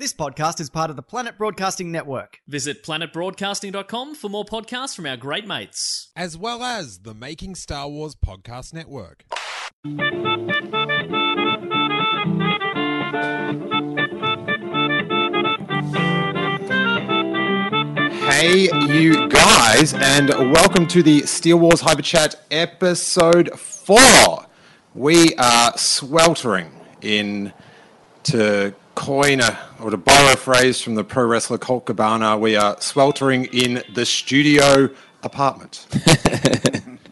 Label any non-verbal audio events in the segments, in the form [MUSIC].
This podcast is part of the Planet Broadcasting Network. Visit planetbroadcasting.com for more podcasts from our great mates. as well as the Making Star Wars Podcast Network. Hey, you guys, and welcome to the Steele Wars Hyper Chat episode four. We are sweltering in to coin or to borrow a phrase from the pro wrestler Colt Cabana. We are sweltering in the studio apartment. [LAUGHS]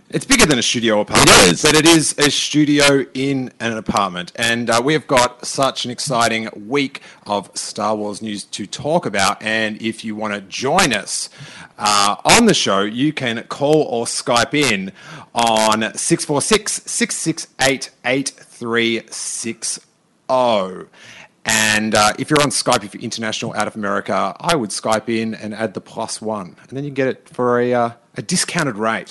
It's bigger than a studio apartment, It but it is a studio in an apartment. And uh, we have got such an exciting week of Star Wars news to talk about. And if you want to join us uh, on the show, you can call or Skype in on 646 668 8360. And uh, if you're on Skype, if you're international out of America, I would Skype in and add the plus one. And then you get it for a, uh, a discounted rate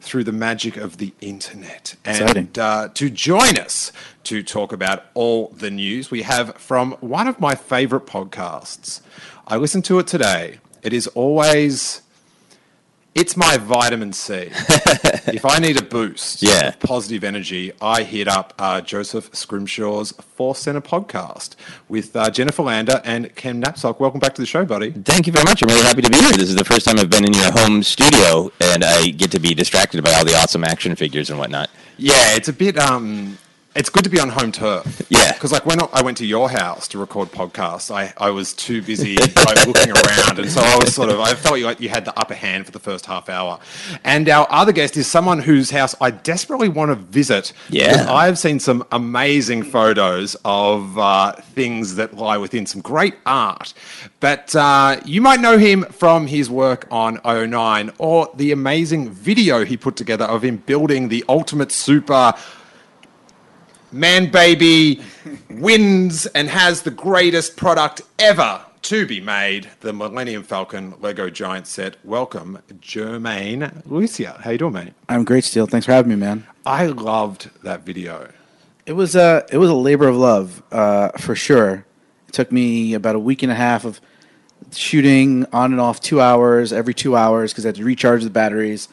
through the magic of the internet. And uh, to join us to talk about all the news, we have from one of my favorite podcasts. I listened to it today. It is always. It's my vitamin C. [LAUGHS] if I need a boost Yeah. of positive energy, I hit up uh, Joseph Scrimshaw's Force Center podcast with uh, Jennifer Lander and Ken Napzok. Welcome back to the show, buddy. Thank you very much. I'm really happy to be here. This is the first time I've been in your home studio, and I get to be distracted by all the awesome action figures and whatnot. Yeah, it's a bit. Um, it's good to be on home turf. Yeah. because like when I went to your house to record podcasts, I, I was too busy [LAUGHS] like, looking around, and so I was sort of I felt like you had the upper hand for the first half hour. And our other guest is someone whose house I desperately want to visit. Yeah. because I have seen some amazing photos of uh, things that lie within some great art. But uh, you might know him from his work on io9 or the amazing video he put together of him building the ultimate super man baby wins and has the greatest product ever to be made the millennium falcon lego giant set welcome germain lussier how you doing mate I'm great, Steele. Thanks for having me, man. i loved that video It was a it was a labor of love, uh, for sure. It took me about a week and a half of shooting on and off two hours every two hours because I had to recharge the batteries.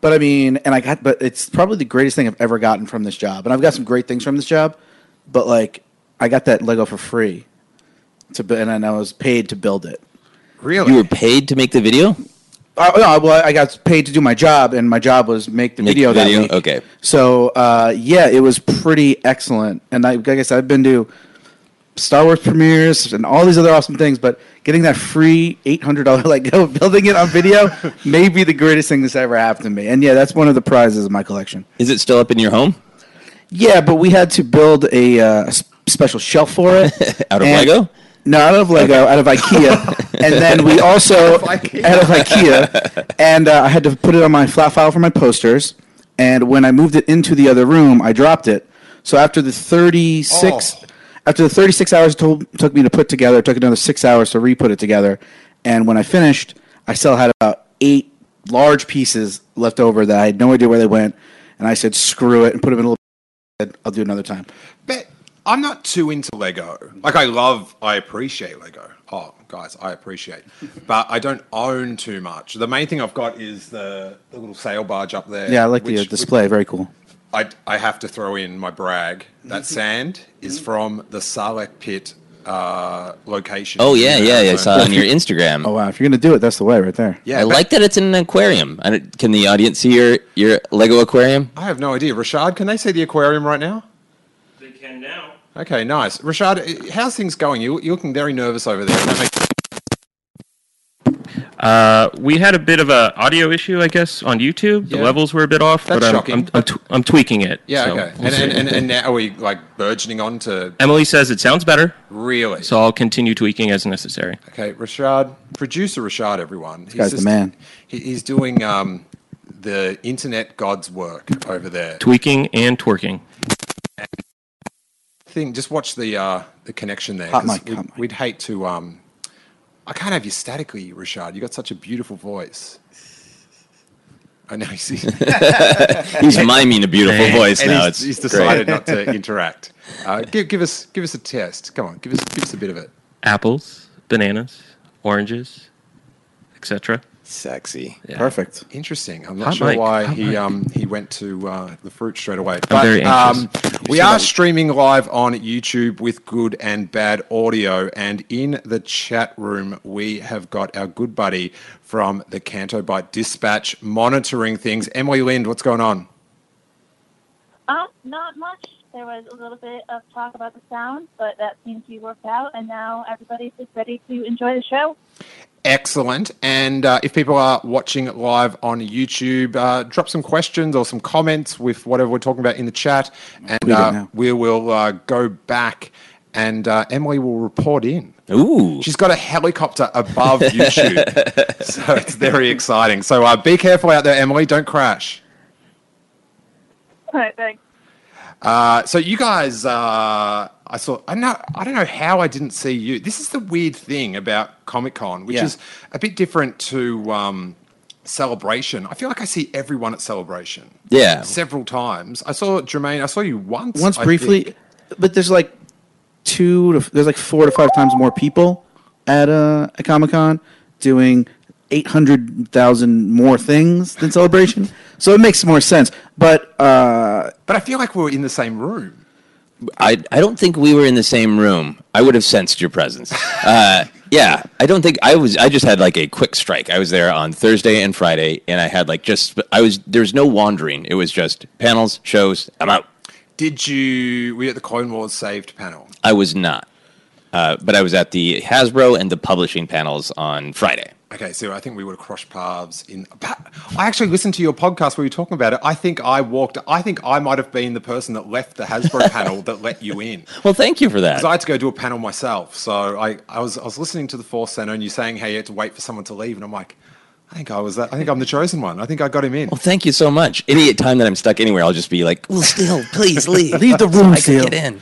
But I mean, and I got, but it's probably the greatest thing I've ever gotten from this job. And I've got some great things from this job, but like, I got that Lego for free to, bu- and I was paid to build it. really You were paid to make the video? Uh, no, well, I got paid to do my job, and my job was make the Make video the that video? week. Okay. So uh, yeah, it was pretty excellent, and I, like I said, I've been to Star Wars premieres and all these other awesome things, but getting that free eight hundred dollar Lego, [LAUGHS] [LAUGHS] building it on video, [LAUGHS] may be the greatest thing that's ever happened to me. And yeah, that's one of the prizes of my collection. Is it still up in your home? Yeah, but we had to build a uh, special shelf for it Out of And- Lego? No, out of Lego, out of IKEA, and then we also out of IKEA, and uh, I had to put it on my flat file for my posters. And when I moved it into the other room, I dropped it. So after the thirty six, Oh. After the thirty six hours it told, took me to put together, it took another six hours to re put it together. And when I finished, I still had about eight large pieces left over that I had no idea where they went. And I said, "Screw it," and put them in a little. I'll do it another time. but i'm not too into lego like i love i appreciate lego oh guys i appreciate but i don't own too much the main thing i've got is the, the little sail barge up there Yeah, I like the which- uh, display. Very cool. I, I have to throw in my brag. That sand is from the Sarlacc pit uh, location. Oh, yeah, yeah, yeah. I saw Arizona. on your [LAUGHS] Instagram. Oh wow! If you're gonna do it, that's the way right there. Yeah, I but like that it's in an aquarium. I don't- can the audience see your, your Lego aquarium? I have no idea. Rashad, can they see the aquarium right now? They can now. Okay, nice. Rashad, how's things going? You, you're looking very nervous over there. That makes- Uh, we had a bit of a audio issue, I guess, on YouTube. The Yeah. levels were a bit off, That's but I'm, shocking, I'm, I'm, tw- I'm tweaking it. Yeah, so okay. we'll and, see. and, and, and now are we like burgeoning on to Emily says it sounds better, really? so I'll continue tweaking as necessary. Okay, Rashad, producer Rashad, everyone. He's guy's the man. he- he's doing um, the internet god's work over there. Tweaking and twerking. Thing, just watch the uh, the connection there. Hot 'cause mic, we'd, hot mic. we'd hate to. Um, I can't have you statically, Rashad. You've got such a beautiful voice. I know he's, [LAUGHS] He's miming a beautiful voice and now. he's, it's he's great. decided not to [LAUGHS] interact. Uh, give, give us give us a test. Come on, give us give us a bit of it. Apples, bananas, oranges, etc. Sexy. Yeah. Interesting. I'm not Hot sure mic, why hot he mic. um he went to uh, the fruit straight away. I'm very anxious. Um, we are streaming live on YouTube with good and bad audio, and in the chat room we have got our good buddy from the Canto Bight Dispatch monitoring things. Emily Lind, what's going on? Um, not much. There was a little bit of talk about the sound, but that seems to be worked out, and now everybody's just ready to enjoy the show. Excellent. And uh, if people are watching live on YouTube, uh, drop some questions or some comments with whatever we're talking about in the chat, and uh, we will uh, go back and uh, Emily will report in. Ooh. She's got a helicopter above [LAUGHS] YouTube, so it's very exciting. So uh, be careful out there, Emily. Don't crash. All right, thanks. Uh, so you guys, uh, I saw. I know. I don't know how I didn't see you. This is the weird thing about Comic Con, which Yeah. is a bit different to um, Celebration. I feel like I see everyone at Celebration. Yeah. several times. I saw Germain. I saw you once. Once I briefly, think. but there's like two to there's like four to five times more people at uh, a Comic Con doing eight hundred thousand more things than Celebration. so it makes more sense. But uh, But I feel like we're in the same room. I, I don't think we were in the same room. I would have sensed your presence. [LAUGHS] Uh, yeah, I don't think I was. I just had like a quick strike. I was there on Thursday and Friday, and I had like just. I was there was no wandering. It was just panels, shows. I'm out. Did you? Were you at the Clone Wars saved panel? I was not, uh, but I was at the Hasbro and the publishing panels on Friday. Okay, so I think we would have crossed paths in. I actually listened to your podcast where you were talking about it. I think I walked. I think I might have been the person that left the Hasbro [LAUGHS] panel that let you in. Well, thank you for that. Because I had to go do a panel myself. So I, I was I was listening to the Force Center and you're saying how you had to wait for someone to leave, and I'm like, I think I was that. I think I'm the chosen one. I think I got him in. Well, thank you so much. Any time that I'm stuck anywhere, I'll just be like, "Well, still, please [LAUGHS] leave, Leave the so room I can still." get in."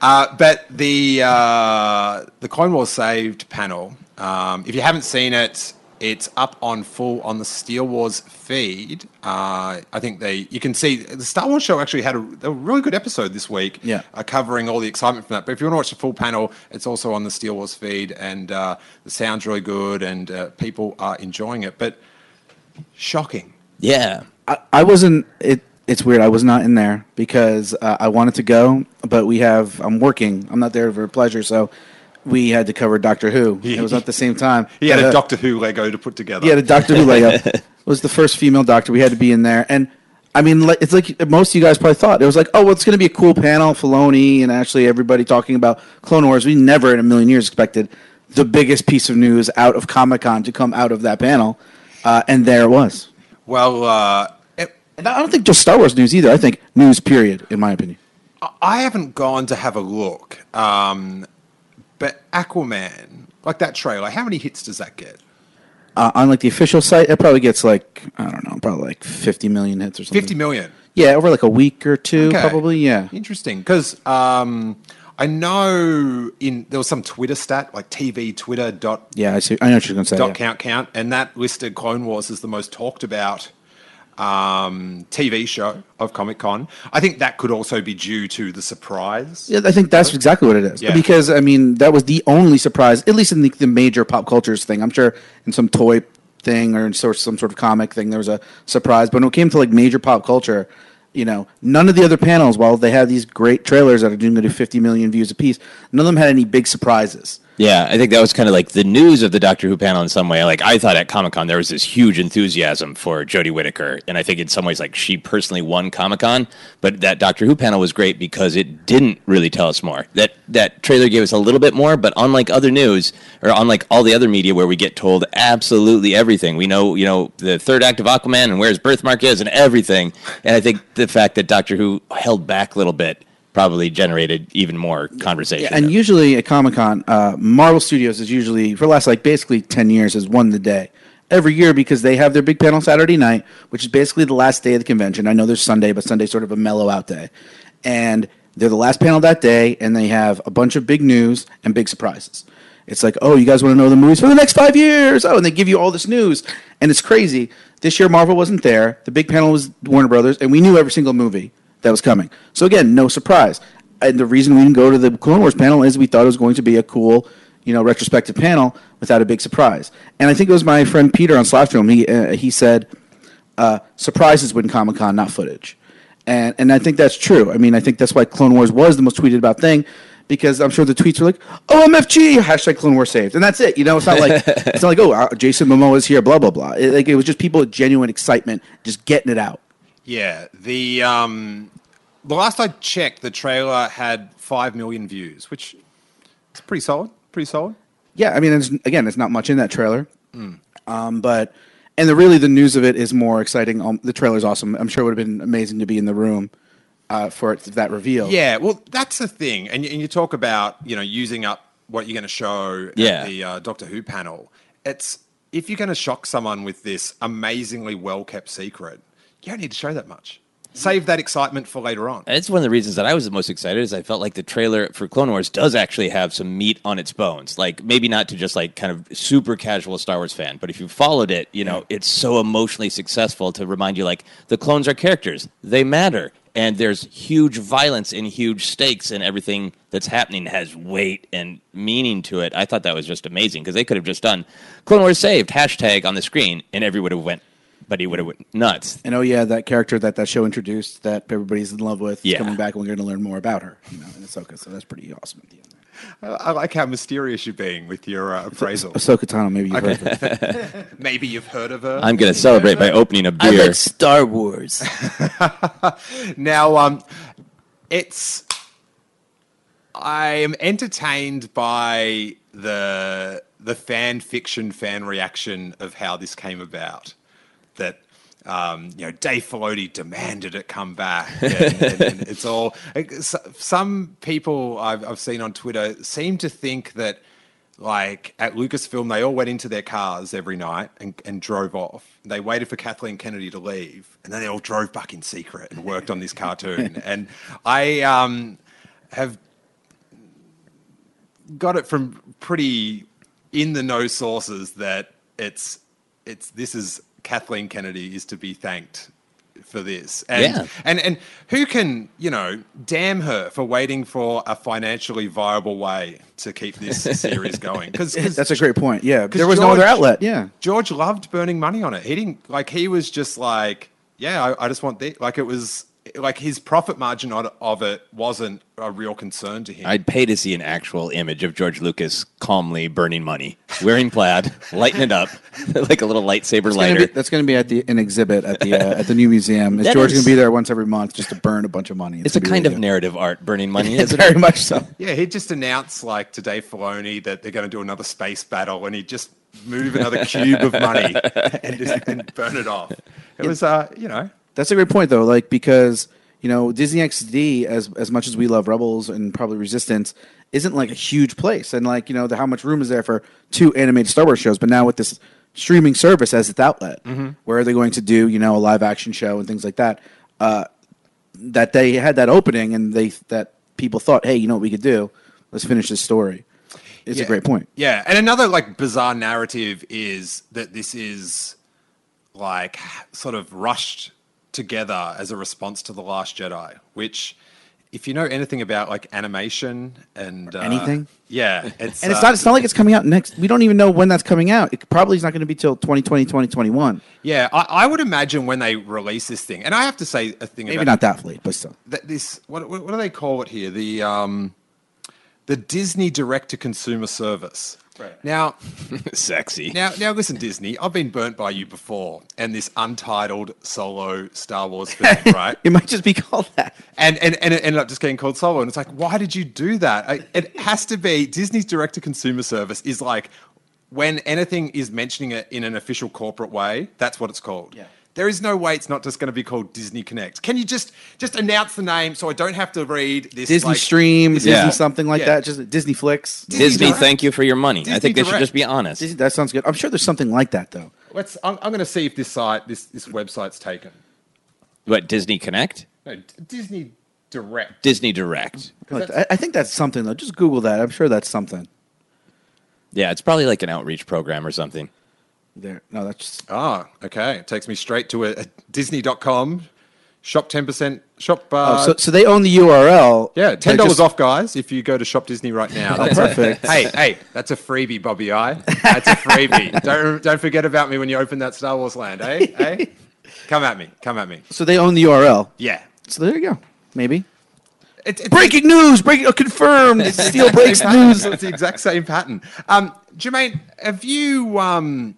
Uh, but the uh, the Clone Wars saved panel. Um, if you haven't seen it, it's up on full on the Steele Wars feed. Uh, I think they you can see the Star Wars show actually had a, a really good episode this week. Yeah. uh, covering all the excitement from that. But if you want to watch the full panel, it's also on the Steele Wars feed, and uh, the sound's really good, and uh, people are enjoying it. But shocking. Yeah, I, I wasn't. It it's weird. I was not in there because uh, I wanted to go, but we have. I'm working. I'm not there for pleasure, so we had to cover Doctor Who. It was at the [LAUGHS] same time. He had a Doctor Who Lego to put together. Yeah, the Doctor Who Lego it was the first female Doctor. We had to be in there, and I mean, it's like most of you guys probably thought it was like, oh, well, it's going to be a cool panel, Filoni and actually everybody talking about Clone Wars. We never in a million years expected the biggest piece of news out of Comic Con to come out of that panel, uh, and there it was. Well, uh, it, And I don't think just Star Wars news either. I think news, period, in my opinion. I haven't gone to have a look, um, but Aquaman, like that trailer, how many hits does that get? Uh, on like the official site, it probably gets like I don't know, probably like 50 million hits or something. 50 million. Yeah, over like a week or two, Okay. probably. Yeah. Interesting, because um, I know in there was some Twitter stat, like TV Twitter dot Yeah, I see. I know what you're going to say. dot yeah. count count, and that listed Clone Wars as the most talked about um, TV show of Comic Con. I think that could also be due to the surprise. Yeah, I think that's exactly what it is. Yeah. Because I mean, that was the only surprise, at least in the, the major pop cultures thing. I'm sure in some toy thing or in sort some sort of comic thing, there was a surprise. But when it came to like major pop culture, you know, none of the other panels, while they had these great trailers that are doing to do 50 million views apiece, none of them had any big surprises. Yeah, I think that was kind of like the news of the Doctor Who panel in some way. Like I thought at Comic Con there was this huge enthusiasm for Jodie Whittaker, and I think in some ways like she personally won Comic Con. But that Doctor Who panel was great because it didn't really tell us more. That that trailer gave us a little bit more, but unlike other news or unlike all the other media where we get told absolutely everything, we know you know the third act of Aquaman and where his birthmark is and everything. And I think the fact that Doctor Who held back a little bit probably generated even more conversation. Yeah, and usually at Comic Con, uh, Marvel Studios is usually for the last like basically ten years has won the day every year because they have their big panel Saturday night, which is basically the last day of the convention. I know there's Sunday, but Sunday's sort of a mellow out day, and they're the last panel that day, and they have a bunch of big news and big surprises. It's like, oh, you guys want to know the movies for the next five years? Oh, and they give you all this news, and it's crazy. This year, Marvel wasn't there. The big panel was Warner Brothers, and we knew every single movie that was coming. So again, no surprise. And the reason we didn't go to the Clone Wars panel is we thought it was going to be a cool, you know, retrospective panel without a big surprise. And I think it was my friend Peter on Slapstream. He uh, he said, uh, "Surprises win Comic Con, not footage." And and I think that's true. I mean, I think that's why Clone Wars was the most tweeted about thing. Because I'm sure the tweets were like, "Oh "OMFG!" hashtag Clone Wars saved, and that's it. You know, it's not like [LAUGHS] it's not like, "Oh, uh, Jason Momoa is here," blah blah blah. It, like it was just people with genuine excitement, just getting it out. Yeah, the um, the last I checked, the trailer had five million views, which is pretty solid. Pretty solid. Yeah, I mean, there's, again, there's not much in that trailer, um, but and the really the news of it is more exciting. Um, the trailer's awesome. I'm sure it would have been amazing to be in the room uh, for it, that reveal. Yeah, well, that's the thing, and you, and you talk about you know using up what you're going to show Yeah. at the uh, Doctor Who panel. It's if you're going to shock someone with this amazingly well kept secret, you don't need to show that much. Save that excitement for later on. And It's one of the reasons that I was the most excited is I felt like the trailer for Clone Wars does actually have some meat on its bones. Like maybe not to just like kind of super casual Star Wars fan, but if you followed it, you know, it's so emotionally successful to remind you like the clones are characters. They matter. And there's huge violence and huge stakes and everything that's happening has weight and meaning to it. I thought that was just amazing because they could have just done Clone Wars saved hashtag on the screen and everyone would have went but he would have went nuts. And oh yeah, that character that that show introduced that everybody's in love with is coming back, and we're going to learn more about her. You know, in Ahsoka. So that's pretty awesome at the end. I, I like how mysterious you're being with your uh, appraisal. Ahsoka Tano, maybe you've heard of her. [LAUGHS] Maybe you've heard of her. I'm going to celebrate by opening a beer. like Star Wars. [LAUGHS] now, um, it's. I am entertained by the the fan fiction fan reaction of how this came about. That um, you know, Dave Filoni demanded it come back, [LAUGHS] and, and, it's all. Some people I've, I've seen on Twitter seem to think that, like at Lucasfilm, they all went into their cars every night and, and drove off. They waited for Kathleen Kennedy to leave, and then they all drove back in secret and worked on this cartoon. [LAUGHS] and I um, have got it from pretty in the know sources that it's it's this is Kathleen Kennedy is to be thanked for this. And Yeah. and and who can, you know, damn her for waiting for a financially viable way to keep this [LAUGHS] series going. Cuz That's a great point. Yeah. there was no other outlet. Yeah, George loved burning money on it. He didn't like he was just like, yeah, I, I just want this. Like it was like his profit margin of it wasn't a real concern to him. I'd pay to see an actual image of George Lucas calmly burning money, wearing plaid, [LAUGHS] lighting it up [LAUGHS] like a little lightsaber It's gonna lighter. be, that's going to be at the an exhibit at the uh, at the new museum. [LAUGHS] Is That George going to be there once every month just to burn a bunch of money? it's a kind really of good. narrative art, burning money, It's isn't very it? much so. Yeah, he'd just announced like to Dave Filoni that they're going to do another space battle, and he'd just move another cube of money and, just, and burn it off. It was, uh, you know, That's a great point, though. Like because you know Disney XD, as as much as we love Rebels and probably Resistance, isn't like a huge place, and like you know the, how much room is there for two animated Star Wars shows? But now with this streaming service as its outlet, where are they going to do you know a live action show and things like that? Uh, that they had that opening and they that people thought, hey, you know what we could do? Let's finish this story. It's a great point. Yeah, and another like bizarre narrative is that this is like sort of rushed together as a response to the Last Jedi, which. If you know anything about like animation and uh, Anything? yeah, [LAUGHS] it's And it's uh, not. It's not like it's coming out next. We don't even know when that's coming out. It probably is not going to be till 2020, 2021. Yeah, I, I would imagine when they release this thing, and I have to say a thing Maybe not that late, but still. that this what, what what do they call it here? The um the Disney direct to consumer service. Right. Now, [LAUGHS] Sexy. now, now, listen, Disney. I've been burnt by you before, and this untitled solo Star Wars film, [LAUGHS] right? It might just be called that. and, and and it ended up just getting called Solo. And it's like, why did you do that? I, it has to be Disney's direct to consumer service is like when anything is mentioning it in an official corporate way, that's what it's called. Yeah. There is no way it's not just going to be called Disney Connect. Can you just just announce the name so I don't have to read this Disney like, Stream, Disney Yeah. something like Yeah. that. Just Disney Flicks. Disney, Direct. thank you for your money. I Disney think they should just be honest. Disney- that sounds good. I'm sure there's something like that though. Let's. I'm, I'm going to see if this site, this this website's taken. What Disney Connect? No, D- Disney Direct. Disney Direct. Like, I, I think that's something though. Just Google that. I'm sure that's something. Yeah, it's probably like an outreach program or something. There. No, that's just, Ah, okay. It takes me straight to a, a Disney.com. Shop ten percent. Shop. Uh, oh, so, so they own the URL. Yeah, ten dollars just- off, guys. If you go to Shop Disney right now, Oh, that's perfect. A, hey, hey, that's a freebie, Bobby I. That's a freebie. [LAUGHS] don't don't forget about me when you open that Star Wars land, eh? hey, come at me, come at me. So they own the URL. Yeah, So there you go. Maybe. It- it's Breaking news! Breaking oh, confirmed. Steele breaks pattern. news. It's the exact same pattern. Um, Germain, have you um,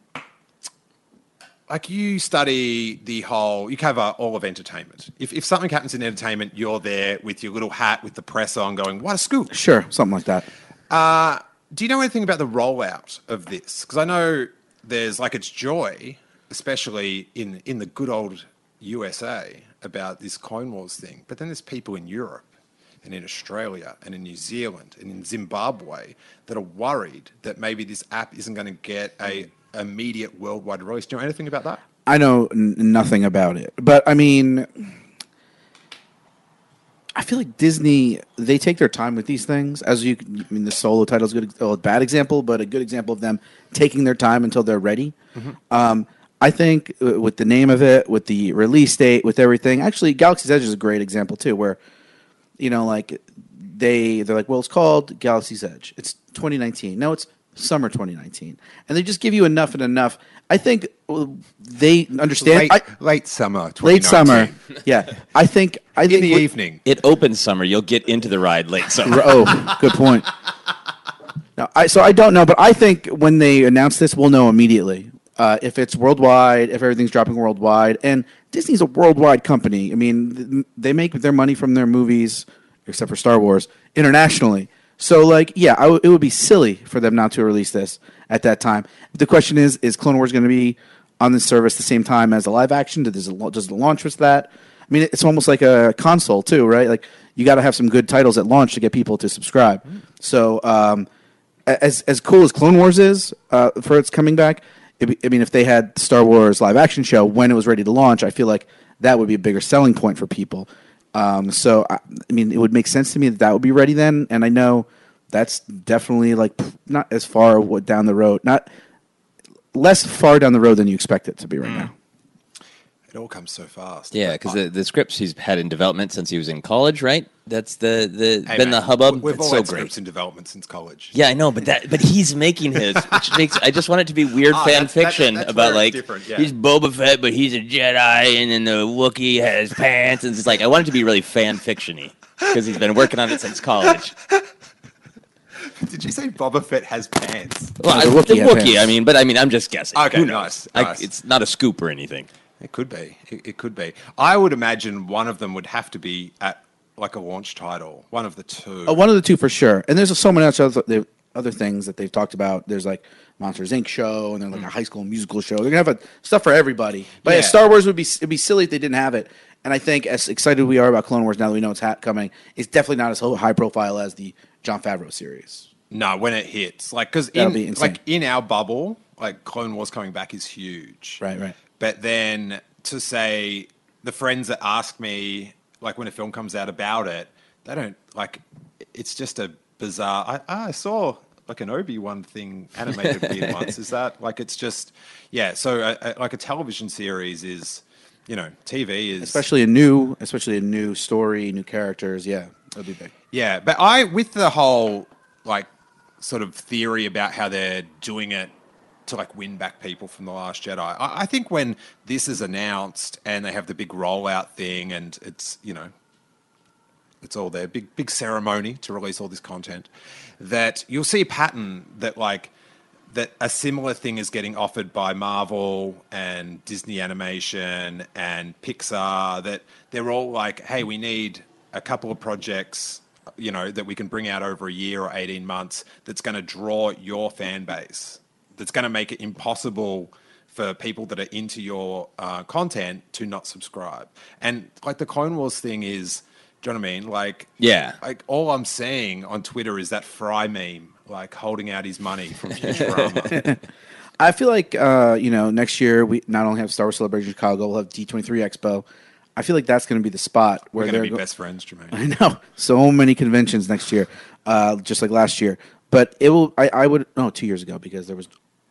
like you study the whole? You cover all of entertainment. If if something happens in entertainment, you're there with your little hat with the press on, going, "What a scoop!" Sure, something like that. Uh, do you know anything about the rollout of this? Because I know there's like it's joy, especially in in the good old USA, about this Clone Wars thing. But then there's people in Europe and in Australia and in New Zealand and in Zimbabwe that are worried that maybe this app isn't going to get a immediate worldwide release. Do you know anything about that? I know n- nothing about it, but I mean, I feel like Disney they take their time with these things. As you, I mean, the solo title is a good, a bad example, but a good example of them taking their time until they're ready. Um, I think uh, with the name of it, with the release date, with everything, actually, Galaxy's Edge is a great example too, where you know, like they they're like, well, it's called Galaxy's Edge. It's 2019. No, it's summer 2019, and they just give you enough and enough. I think they understand. Late, I, late summer, late summer. Yeah, I think I in think the what- evening. It opens summer. You'll get into the ride late summer. Oh, good point. [LAUGHS] No, I, so I don't know, but I think when they announce this, we'll know immediately uh, if it's worldwide, if everything's dropping worldwide. And Disney's a worldwide company. I mean, they make their money from their movies, except for Star Wars, internationally. So, like, yeah, it would be silly for them not to release this at that time. The question is: Is Clone Wars going to be on the service the same time as the live action? Does it, does it launch with that? I mean, it's almost like a console too, right? Like, you got to have some good titles at launch to get people to subscribe. So, um, as as cool as Clone Wars is uh, for its coming back, it, I mean, if they had Star Wars live action show when it was ready to launch, I feel like that would be a bigger selling point for people. Um, so, I, I mean, it would make sense to me that that would be ready then. And I know that's definitely like not as far down the road, not less far down the road than you expect it to be right now. It all comes so fast. Yeah, because the, the scripts he's had in development since he was in college, right? That's the the Hey, been man, the hubbub. We've It's all so had great. scripts in development since college. Yeah, I know, but that but he's making his, [LAUGHS] which makes I just want it to be weird Ah, fan that's- that- fiction that's about where it's like different, yeah. he's Boba Fett, but he's a Jedi, and then the Wookiee has pants, and it's like I want it to be really fan fictiony because he's been working on it since college. [LAUGHS] Did you say Boba Fett has pants? Well, the I- Wookiee the had Wookiee. pants. I mean, but I mean, I'm just guessing. Okay, Who knows? nice, I- nice. it's not a scoop or anything. It could be. It, it could be. I would imagine one of them would have to be at like a launch title. One of the two. Uh, one of the two for sure. And there's so many other, other things that they've talked about. There's like Monsters Inc. show, and then like a high school musical show. They're gonna have a, stuff for everybody. But yeah. Yeah. Star Wars would be it'd be silly if they didn't have it. And I think as excited we are about Clone Wars now that we know it's ha- coming, it's definitely not as high profile as the Jon Favreau series. no, when it hits, like because in be like in our bubble, like Clone Wars coming back is huge. Right, right. But then to say the friends that ask me like when a film comes out about it, they don't like. It's just a bizarre. I, ah, I saw like an Obi Wan thing animated weird [LAUGHS] once. Is that like it's just yeah? So uh, uh, like a television series is, you know, TV is Especially a new, especially a new story, new characters. Yeah, that'd be big. Yeah, but I with the whole like sort of theory about how they're doing it to like win back people from the Last Jedi. I, I think when this is announced and they have the big rollout thing and it's you know it's all there. Big big ceremony to release all this content. That you'll see a pattern that like that a similar thing is getting offered by Marvel and Disney Animation and Pixar. That they're all like, hey, we need a couple of projects, you know, that we can bring out over a year or eighteen months. That's going to draw your fan base. That's going to make it impossible for people that are into your uh, content to not subscribe. And like the Clone Wars thing is, do you know what I mean? Like, Yeah. like all I'm seeing on Twitter is that Fry meme, like holding out his money from Futurama. [LAUGHS] I feel like uh, you know next year we not only have Star Wars Celebration Chicago, we'll have D23 Expo. I feel like that's going to be the spot where We're where going to they're be go- best friends, Germain. I know so many conventions next year, uh, just like last year. But it will. I, I would no two years ago because there was,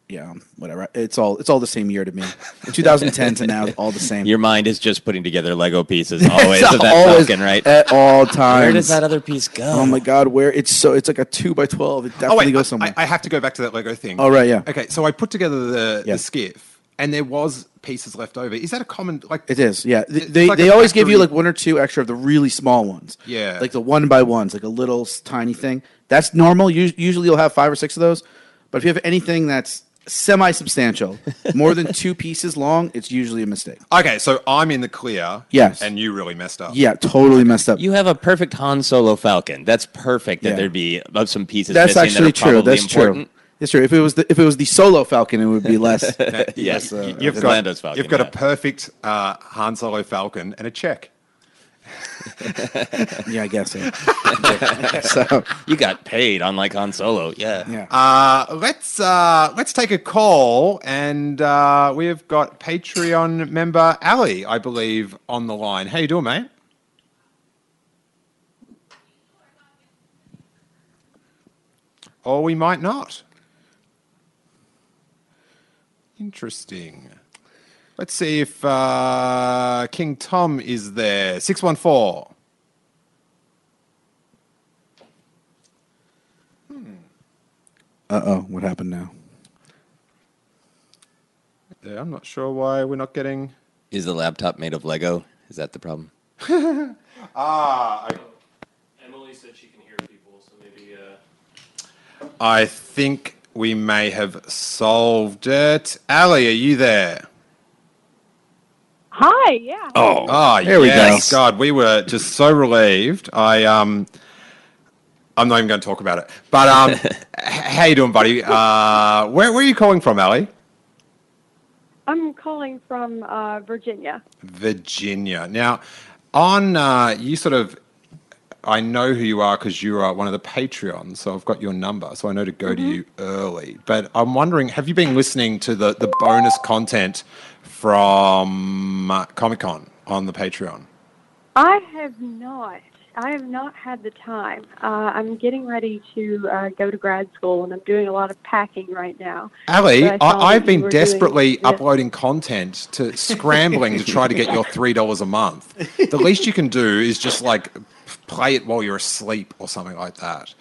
yeah, whatever. It's all it's all the same year to me. In 2010 to now, all the same. Your mind is just putting together Lego pieces [LAUGHS] always It's of that always Falcon, right? At all times. Where does that other piece go? Oh my god, where it's so it's like a two by twelve. It definitely Oh wait, goes I- somewhere. I, I have to go back to that Lego thing. Oh, right, yeah. Okay, so I put together the, Yeah. the skiff, and there was pieces left over. Is that a common like? It is, yeah. Th- They like they a always give you like one or two extra of the really small ones. Yeah. like the one by ones, like a little tiny thing. That's normal. Us- Usually you'll have five or six of those. But if you have anything that's semi substantial, more than two pieces long, it's usually a mistake. Okay, so I'm in the clear. Yes. and you really messed up. Yeah, totally messed up. You have a perfect Han Solo Falcon. That's perfect. That Yeah. there'd be of some pieces. That's missing actually that are true. probably That's important. true. That's true. If it was the if it was the solo Falcon, it would be less. [LAUGHS] Yes, less, uh, You've got Lando's Falcon, you've got yeah. a perfect uh, Han Solo Falcon and a check. [LAUGHS] yeah, I guess so. [LAUGHS] so You got paid, unlike Han Solo. Yeah. yeah. Uh, let's uh, let's take a call, and uh, we've got Patreon member Ali, I believe, on the line. How you doing, mate? Or we might not. Interesting. Let's see if uh, King Tom is there. Six one four. Uh oh, what happened now? Yeah, I'm not sure why we're not getting. Is the laptop made of Lego? Is that the problem? [LAUGHS] Ah, I, Emily said she can hear people, so maybe. Uh... I think we may have solved it. Ali, are you there? Hi, yeah. Oh, oh There we yes. go. God, we were just so relieved. I um, I'm not even going to talk about it. But um, [LAUGHS] how you doing, buddy? Uh, where where are you calling from, Ali? I'm calling from uh, Virginia. Virginia. Now, on uh, you sort of, I know who you are because you are one of the Patreons, so I've got your number, so I know to go to you early. But I'm wondering, have you been listening to the the bonus content from Comic Con on the Patreon? I have not. I have not had the time. Uh, I'm getting ready to uh, go to grad school, and I'm doing a lot of packing right now. Ali, But I I've been doing- desperately yeah. uploading content to scrambling to try to get your three dollars a month. The least you can do is just like play it while you're asleep or something like that.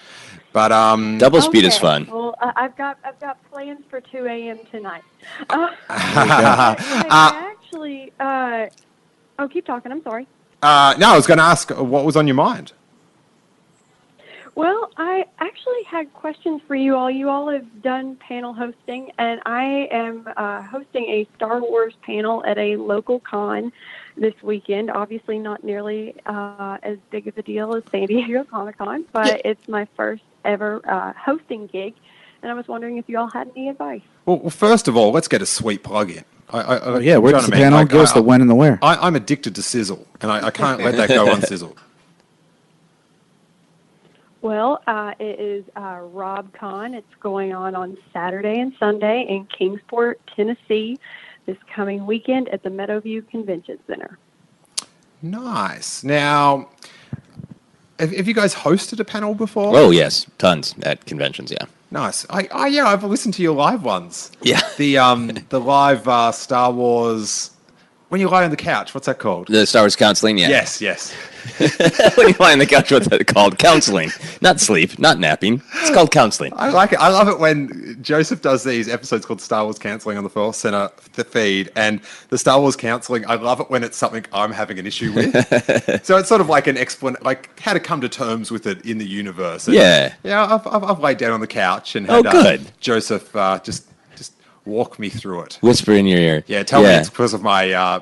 But um, Double speed is fun. Well, uh, I've got I've got plans for 2 a.m. tonight. [LAUGHS] Uh, I, I actually. Uh, oh, keep talking. I'm sorry. uh, no, I was going to ask what was on your mind. Well, I actually had questions for you all. You all have done panel hosting, and I am uh, hosting a Star Wars panel at a local con this weekend. Obviously, not nearly uh, as big of a deal as San Diego Comic Con, but it's my first ever uh, hosting gig, and I was wondering if you all had any advice. Well, well first of all, let's get a sweet plug in. I, I, Oh, yeah, where's do you the I mean? panel? Like, Give us I- the when and the where. I, I'm addicted to sizzle, and I, I can't let that go [LAUGHS] unsizzled. Well, uh, it is uh, RobCon. It's going on on Saturday and Sunday in Kingsport, Tennessee, this coming weekend at the Meadowview Convention Center. Nice. Now, have, have you guys hosted a panel before? Oh yes, tons at conventions. Yeah. Nice. I, I yeah, I've listened to your live ones. Yeah. The um the live uh, Star Wars when you lie on the couch, what's that called? The Star Wars counseling, yeah. Yes, yes. [LAUGHS] when you lie on the couch, what's that called? Counseling, not sleep, not napping. It's called counseling. I like it. I love it when Joseph does these episodes called Star Wars Counseling on the Force Center the feed, and the Star Wars Counseling. I love it when it's something I'm having an issue with. [LAUGHS] so it's sort of like an explanation, like how to come to terms with it in the universe. And, Yeah. yeah. I've, I've, I've laid down on the couch and Oh, had uh. Joseph uh, just walk me through it. Whisper in your ear. Yeah, tell me it's because of my uh,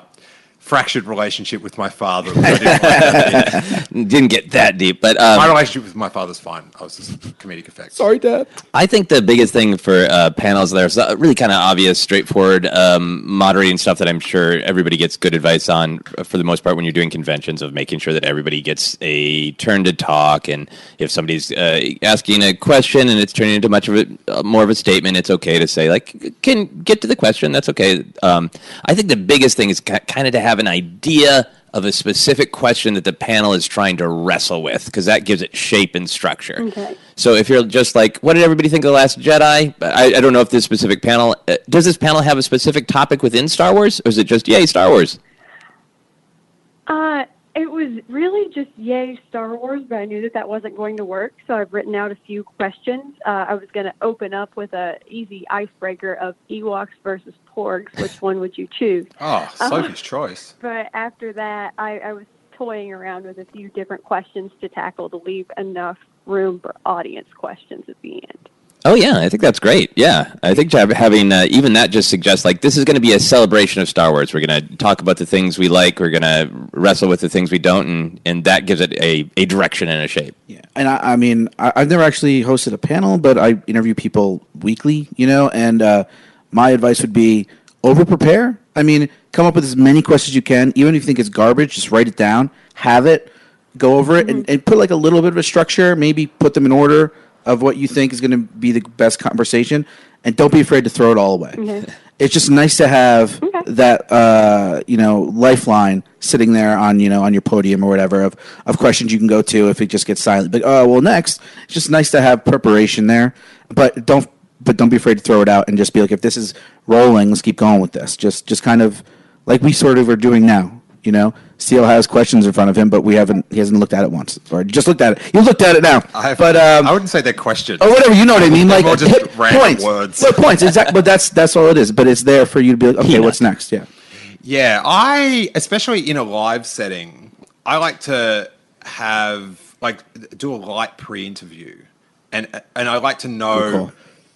fractured relationship with my father. I didn't like that bit. Didn't get that deep, but um, my relationship with my father's fine. I was just comedic effect. Sorry, Dad. I think the biggest thing for uh, panels there is uh, really kind of obvious, straightforward um, moderating stuff that I'm sure everybody gets good advice on uh, for the most part when you're doing conventions of making sure that everybody gets a turn to talk. And if somebody's uh, asking a question and it's turning into much of a uh, more of a statement, it's okay to say like, "Can get to the question." That's okay. Um, I think the biggest thing is ki kind of to have an idea of a specific question that the panel is trying to wrestle with because that gives it shape and structure. Okay. So if you're just like, what did everybody think of the Last Jedi? I, I don't know if this specific panel uh, does this panel have a specific topic within Star Wars, or is it just yay Star Wars? Uh, it was really just yay Star Wars, but I knew that that wasn't going to work, so I've written out a few questions. Uh, I was going to open up with a easy icebreaker of Ewoks versus Porgs. [LAUGHS] Which one would you choose? Oh, Sophie's choice. But after that, I, I was toying around with a few different questions to tackle to leave enough room for audience questions at the end. Oh yeah, I think that's great. Yeah, I think having uh, even that just suggests like this is going to be a celebration of Star Wars. We're going to talk about the things we like. We're going to wrestle with the things we don't, and and that gives it a, a direction and a shape. Yeah, and I, I mean, I, I've never actually hosted a panel, but I interview people weekly, you know. And uh, my advice would be over prepare. I mean, come up with as many questions as you can, even if you think it's garbage. Just write it down, have it, go over it, and, and put like a little bit of a structure. Maybe put them in order of what you think is going to be the best conversation, and don't be afraid to throw it all away. Okay. It's just nice to have Okay. that uh, you know lifeline sitting there on you know on your podium or whatever of, of questions you can go to if it just gets silent. But oh well, next it's just nice to have preparation there, but don't but don't be afraid to throw it out and just be like if this is rolling, let's keep going with this. Just just kind of like we sort of are doing now. You know, Steele has questions in front of him, but we haven't. He hasn't looked at it once. Or just looked at it. You looked at it now. I've, but um, I wouldn't say they're questions. or whatever. You know what I mean? Like more just hit random points. words. Well, points. Exactly. But that's that's all it is. But it's there for you to be like, okay, Peanut. what's next? Yeah. Yeah, I especially in a live setting, I like to have like do a light pre-interview, and and I like to know call.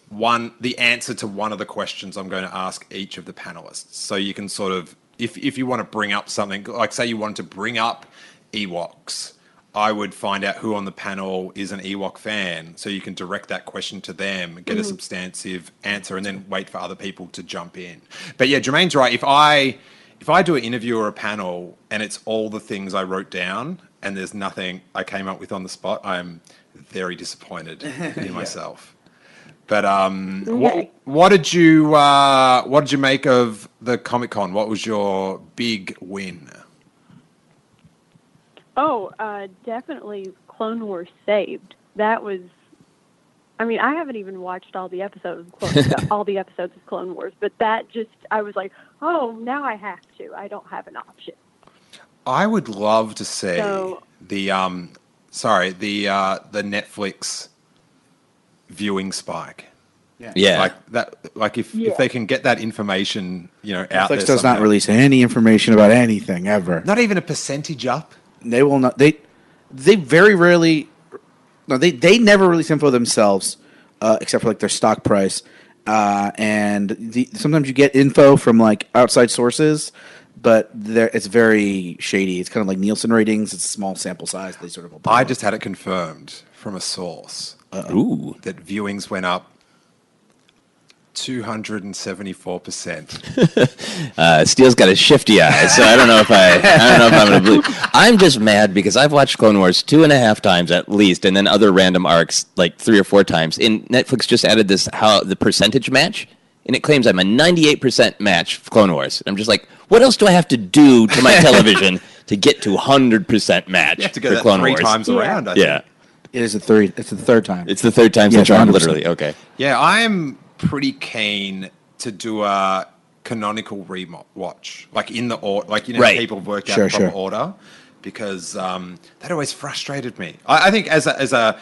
one the answer to one of the questions I'm going to ask each of the panelists, so you can sort of if if you want to bring up something like say you wanted to bring up Ewoks. I would find out who on the panel is an Ewok fan, so you can direct that question to them, get a mm-hmm. substantive answer, and then wait for other people to jump in. But yeah, Germain's right. If I if I do an interview or a panel and it's all the things I wrote down and there's nothing I came up with on the spot, I'm very disappointed in [LAUGHS] myself. But um, what, Okay. what did you uh, what did you make of the Comic Con? What was your big win? Oh, uh, definitely Clone Wars saved. That was. I mean, I haven't even watched all the episodes, [LAUGHS] of Clone, all the episodes of Clone Wars, but that just, I was like, oh, now I have to. I don't have an option. I would love to see So- the um sorry, the uh the Netflix viewing spike. Yeah, Like that like if, Yeah. if they can get that information, you know, out there Netflix does not release any information about anything ever. not even a percentage up. They will not. They they very rarely. No, they they never release info themselves, uh, except for like their stock price. Uh, and the, sometimes you get info from like outside sources, but there it's very shady. It's kind of like Nielsen ratings. It's a small sample size. They sort of. I just had it confirmed from a source ooh, that viewings went up 274%. [LAUGHS] uh, Steele's got a shifty eye, so I don't know if I, I don't know if I'm gonna believe. [LAUGHS] I'm just mad because I've watched Clone Wars two and a half times at least, and then other random arcs like three or four times. And Netflix just added this how the percentage match, and it claims I'm a 98% match for Clone Wars. And I'm just like, what else do I have to do to my [LAUGHS] television to get to 100% match You have to for go that Clone three Wars? times Yeah. around. I Yeah, think. It is the third. It's the third time. it's the third time Yeah, since round, 100%. literally. Okay. Yeah, I am pretty keen to do a canonical rewatch, like in the order, like you know, Right. people work out Sure, the proper sure. order, because um, that always frustrated me. I, I think as a, as a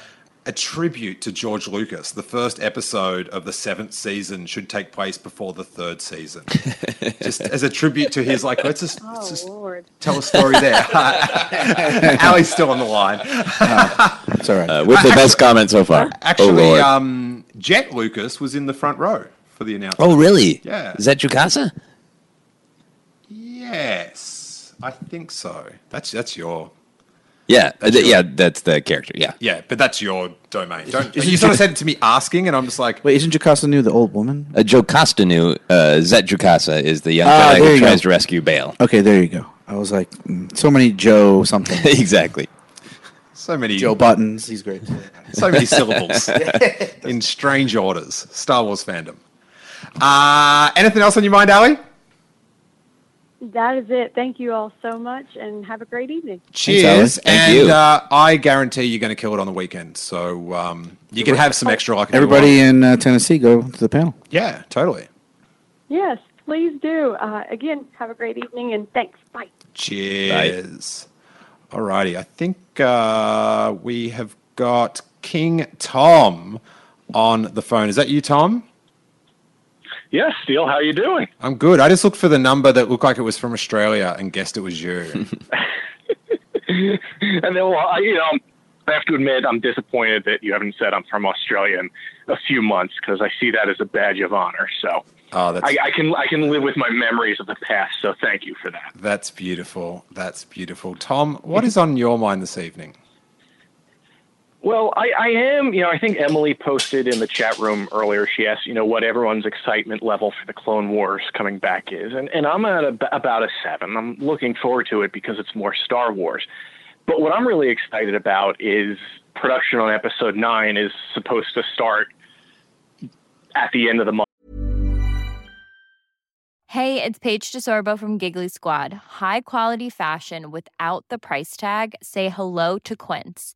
a tribute to George Lucas, the first episode of the seventh season should take place before the third season, [LAUGHS] just as a tribute to his like. Let's just, let's Oh just tell a story there. [LAUGHS] Ali's still on the line. It's all right. Uh, with the best comment so far. oh, Actually, Lord. um, Jett Lucas was in the front row for the announcement. oh, really? Yeah. Is that Jukassa? Yes, I think so. That's that's your Yeah. That's th- yeah, that's the character. Yeah. yeah, but that's your domain. Don't you sort of [LAUGHS] said it to me asking, and I'm just like, Wait, isn't Jocasta Nu the old woman? Uh, Jocasta Nu uh, Zett Jukassa is the young Ah, guy there who you tries go. to rescue Bail. Okay, there you go. I was like, mm, so many Joe something. [LAUGHS] exactly. so many Joe Buttons. He's great. so many [LAUGHS] syllables in strange orders. Star Wars fandom. Uh, anything else on your mind, Ali? That is it. Thank you all so much, and have a great evening. Cheers, Thank and you. Uh, I guarantee you're going to kill it on the weekend. So um, you can have some extra luck. Everybody in uh, Tennessee, go to the panel. yeah, totally. Yes, please do. Uh, again, have a great evening, and thanks. Bye. Cheers. Alrighty, I think uh, we have got King Tom on the phone. Is that you, Tom? Yes, Steele, how are you doing? I'm good. I just looked for the number that looked like it was from Australia and guessed it was you. [LAUGHS] [LAUGHS] and then, well, I, you know, I have to admit, I'm disappointed that you haven't said I'm from Australia in a few months because I see that as a badge of honor. So oh, that's I, I can I can live with my memories of the past. So thank you for that. that's beautiful. That's beautiful. Tom, what [LAUGHS] is on your mind this evening? Well, I, I am, you know, I think Emily posted in the chat room earlier. She asked, you know, what everyone's excitement level for the Clone Wars coming back is, and and I'm at a, about a seven. I'm looking forward to it because it's more Star Wars. But what I'm really excited about is production on Episode Nine is supposed to start at the end of the month. Hey, it's Paige DeSorbo from Giggly Squad. High quality fashion without the price tag. Say hello to Quince.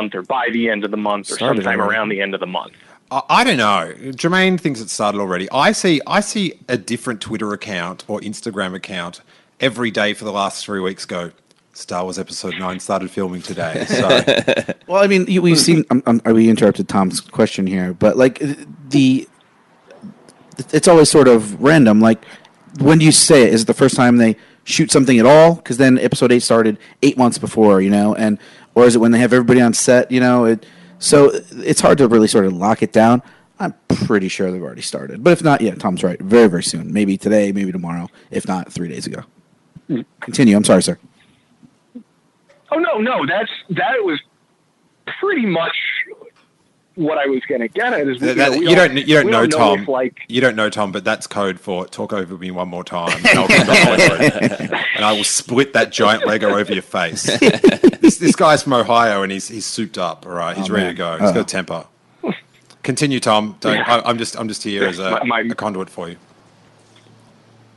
Month or by the end of the month or Started sometime already. around the end of the month. I, I don't know. Germain thinks it started already. I see. I see a different Twitter account or Instagram account every day for the last three weeks. Go. Star Wars Episode Nine started filming today. [LAUGHS] So Well, I mean, we've seen. Um, um, we interrupted Tom's question here, but like the, it's always sort of random. Like, when do you say it? Is it the first time they shoot something at all? Because then Episode Eight started eight months before, you know, and or is it when they have everybody on set? You know, it. So it's hard to really sort of lock it down. I'm pretty sure they've already started, but if not, yeah, Tom's right. Very, very soon. Maybe today, maybe tomorrow. If not, three days ago. Mm. Continue. I'm sorry, sir. Oh no, no, that's that was pretty much what I was going to get at. Is we- That- that- we you don't. You don't we know Tom. if, like you don't know Tom, but that's code for talk over me one more time, and, [LAUGHS] I'll give the Lego. and I will split that giant Lego over your face. [LAUGHS] this, this guy's from Ohio, and he's he's souped up. All right, he's Oh, ready man. to go. He's Oh. got a temper. Continue, Tom. Don't, I, I'm just I'm just here as a, My- my- a conduit for you.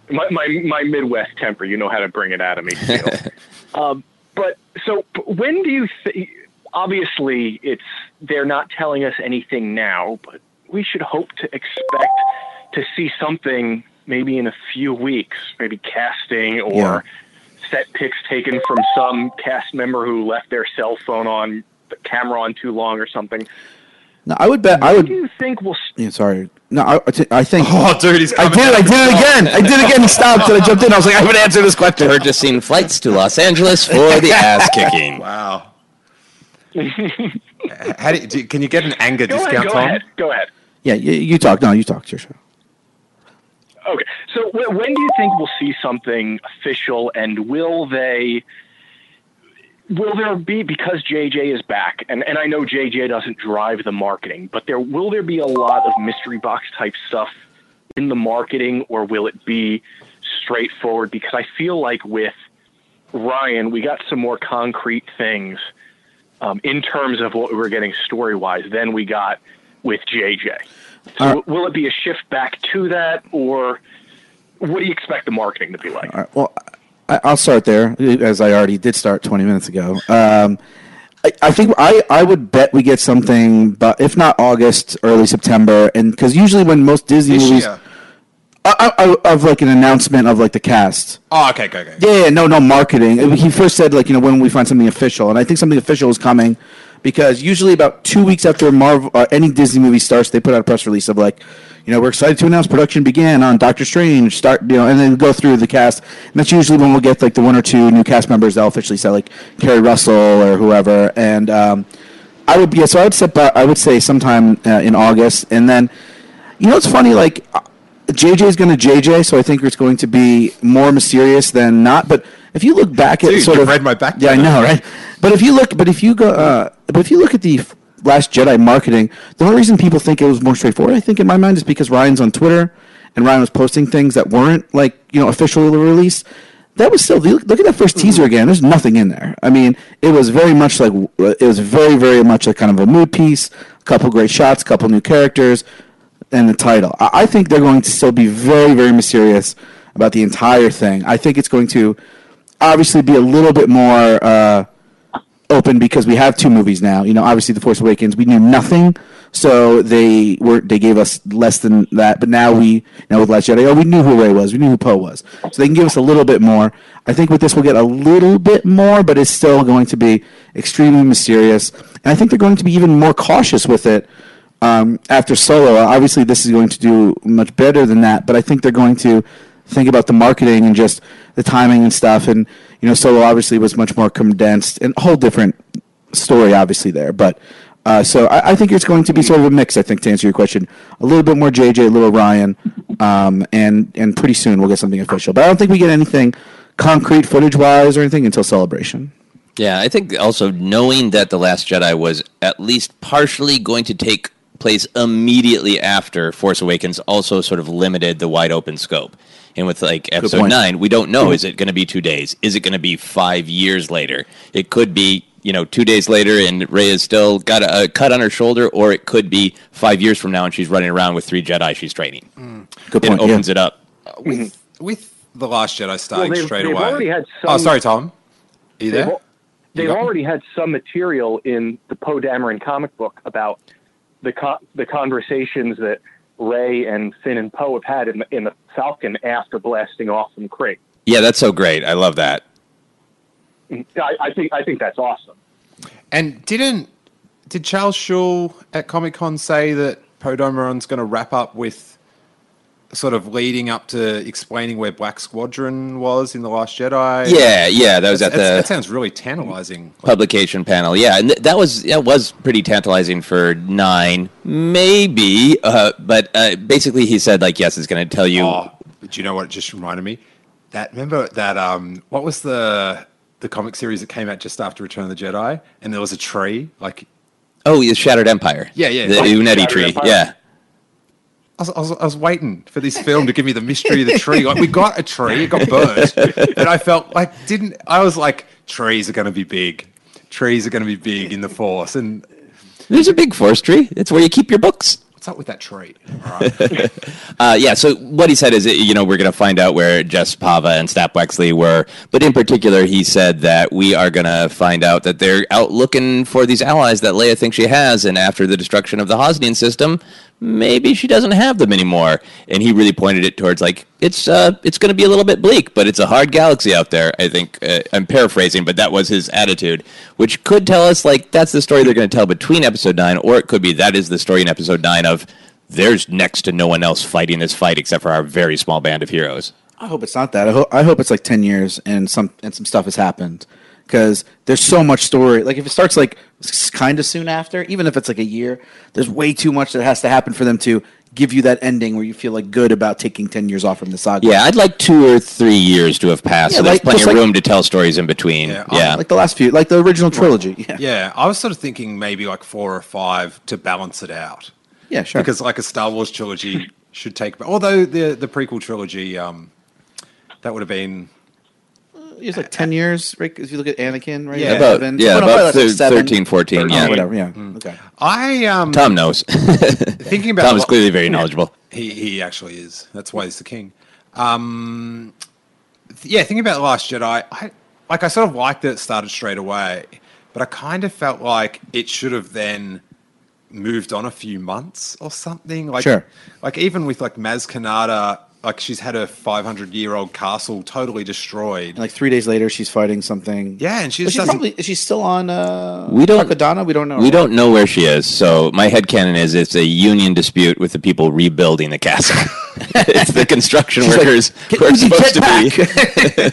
my, my my Midwest temper, you know how to bring it out of me. [LAUGHS] Um, but so p- when do you think? Obviously, it's they're not telling us anything now, but we should hope to expect to see something maybe in a few weeks, maybe casting or Yeah. set pics taken from some cast member who left their cell phone on the camera on too long or something. No, I would bet. I would. do you think we'll? s- Yeah, sorry. No, I, I think. [LAUGHS] Oh, dude, he's I did it. I did it again. I did it again. He stopped and I jumped in. I was like, I would answer this question. Purchasing flights to Los Angeles for the ass kicking. Wow. [LAUGHS] How do you, do, can you get an anger Go discount, ahead. Go Tom? ahead. Go ahead. Yeah, you, you talk. No, you talk. Sure, sure. Okay. So wh- when do you think we'll see something official, and will they? Will there be because JJ is back, and, and I know JJ doesn't drive the marketing, but there will there be a lot of mystery box type stuff in the marketing or will it be straightforward? Because I feel like with Ryan, we got some more concrete things um, in terms of what we were getting story wise than we got with JJ. So will it be a shift back to that, or what do you expect the marketing to be like? All right, well, I, I'll start there, as I already did start 20 minutes ago. Um, I, I think I, I would bet we get something, but if not August, early September, and because usually when most Disney This movies year. I, I, of like an announcement of like the cast. Oh, okay, okay, okay. Yeah, yeah, no, no marketing. He first said like you know when we find something official, and I think something official is coming because usually about two weeks after Marvel uh, any Disney movie starts, they put out a press release of like, you know, we're excited to announce production began on Doctor Strange. Start, you know, and then go through the cast. And that's usually when we'll get like the one or two new cast members. They'll officially say like Keri Russell or whoever, and um, I would yeah. So I would set by, I would say sometime uh, in August, and then you know it's funny like. JJ is going to JJ, so I think it's going to be more mysterious than not. But if you look back at Dude, sort of read my back yeah, I know, right? But if you look, but if you go, uh, but if you look at the Last Jedi marketing, the only reason people think it was more straightforward, I think, in my mind, is because Ryan's on Twitter and Ryan was posting things that weren't like you know officially released. That was still look look at that first teaser again. There's nothing in there. I mean, it was very much like it was very very much like kind of a mood piece. A couple great shots, couple new characters, and the title. I, I think they're going to still be very very mysterious about the entire thing. I think it's going to obviously be a little bit more uh, open because we have two movies now. You know, obviously, The Force Awakens, we knew nothing, so they were they gave us less than that. But now we, know, with Last Jedi, oh, we knew who Rey was, we knew who Poe was, so they can give us a little bit more. I think with this, we'll get a little bit more, but it's still going to be extremely mysterious, and I think they're going to be even more cautious with it. Um, after Solo, obviously, this is going to do much better than that, but I think they're going to think about the marketing and just the timing and stuff. And you know, Solo obviously was much more condensed and a whole different story, obviously there. But uh, so I, I think it's going to be sort of a mix. I think to answer your question, a little bit more JJ, a little Ryan, um, and and pretty soon we'll get something official. But I don't think we get anything concrete footage wise or anything until Celebration. Yeah, I think also knowing that The Last Jedi was at least partially going to take place immediately after Force Awakens also sort of limited the wide open scope. And with like episode nine, we don't know is it going to be two days? Is it going to be five years later? It could be, you know, two days later and Rey has still got a, a cut on her shoulder, or it could be five years from now and she's running around with three Jedi she's training. Good point. It opens yeah. it up. Uh, with with the Last Jedi starting they've- straight they've away. already had oh, sorry, Tom. Are you They've, there? they've got me? already had some material in the Poe Dameron comic book about the co- the conversations that Rey and Finn and Poe have had in the, in the Falcon after blasting off from Crait. Yeah, that's so great. I love that. I, I think I think that's awesome. And didn't did Charles Soule at Comic Con say that Poe Dameron's going to wrap up with sort of leading up to explaining where Black Squadron was in the Last Jedi? Yeah, yeah, that was at the that sounds really tantalizing. publication panel. Yeah, and th- that was that was pretty tantalizing for nine, maybe. Uh, but uh, basically, he said like, yes, it's going to tell you. Oh, do you know what it just reminded me? That remember that um, what was the the comic series that came out just after Return of the Jedi, and there was a tree like Oh, the Shattered Empire. Yeah, yeah. the Like Uneti tree. Empire. Yeah, I was, I, was, I was waiting for this film to give me the mystery of the tree. Like we got a tree, it got burnt, [LAUGHS] and I felt like didn't I was like trees are going to be big, trees are going to be big in the Force, and there's a big forest tree. It's where you keep your books. what's up with that tree? Right. [LAUGHS] Uh, yeah, so what he said is, you know, we're going to find out where Jess Pava and Snap Wexley were. But in particular, he said that we are going to find out that they're out looking for these allies that Leia thinks she has. And after the destruction of the Hosnian system, maybe she doesn't have them anymore. And he really pointed it towards, like, it's uh, it's going to be a little bit bleak, but it's a hard galaxy out there. I think uh, I'm paraphrasing, but that was his attitude, which could tell us, like, that's the story they're going to tell between episode nine, or it could be that is the story in episode nine of there's next to no one else fighting this fight except for our very small band of heroes. I hope it's not that. I hope I hope it's like ten years and some and some stuff has happened because there's so much story. Like if it starts like kind of soon after, even if it's like a year, there's way too much that has to happen for them to give you that ending where you feel like good about taking ten years off from the saga. Yeah, I'd like two or three years to have passed, Yeah, so there's like- plenty just of like- room to tell stories in between. Yeah, Yeah, I'm like the last few, like the original trilogy. [LAUGHS] Yeah, yeah, I was sort of thinking maybe like four or five to balance it out. yeah, sure. Because like a Star Wars trilogy, should take. Although the the prequel trilogy, um, that would have been It's like ten years, right? If you look at Anakin, right? Yeah. About Seven. yeah, Well, no, about less like 13, 14, or yeah. whatever. Yeah. Mm. Okay. I um Tom knows. [LAUGHS] thinking about Tom is clearly very knowledgeable. [LAUGHS] He he actually is. That's why he's the king. Um, th- yeah, thinking about the Last Jedi, I like I sort of liked that it started straight away, but I kind of felt like it should have then moved on a few months or something. Like Sure. like even with like Maz Kanata, like she's had her 500 year old castle totally destroyed. And like three days later, she's fighting something. Yeah, and she's, But just she doesn't- probably she's still on? Uh, We don't- Takodana? We don't know. We don't know where she is, so my head headcanon is it's a union dispute with the people rebuilding the castle. [LAUGHS] it's the construction [LAUGHS] She's workers "Get who are supposed to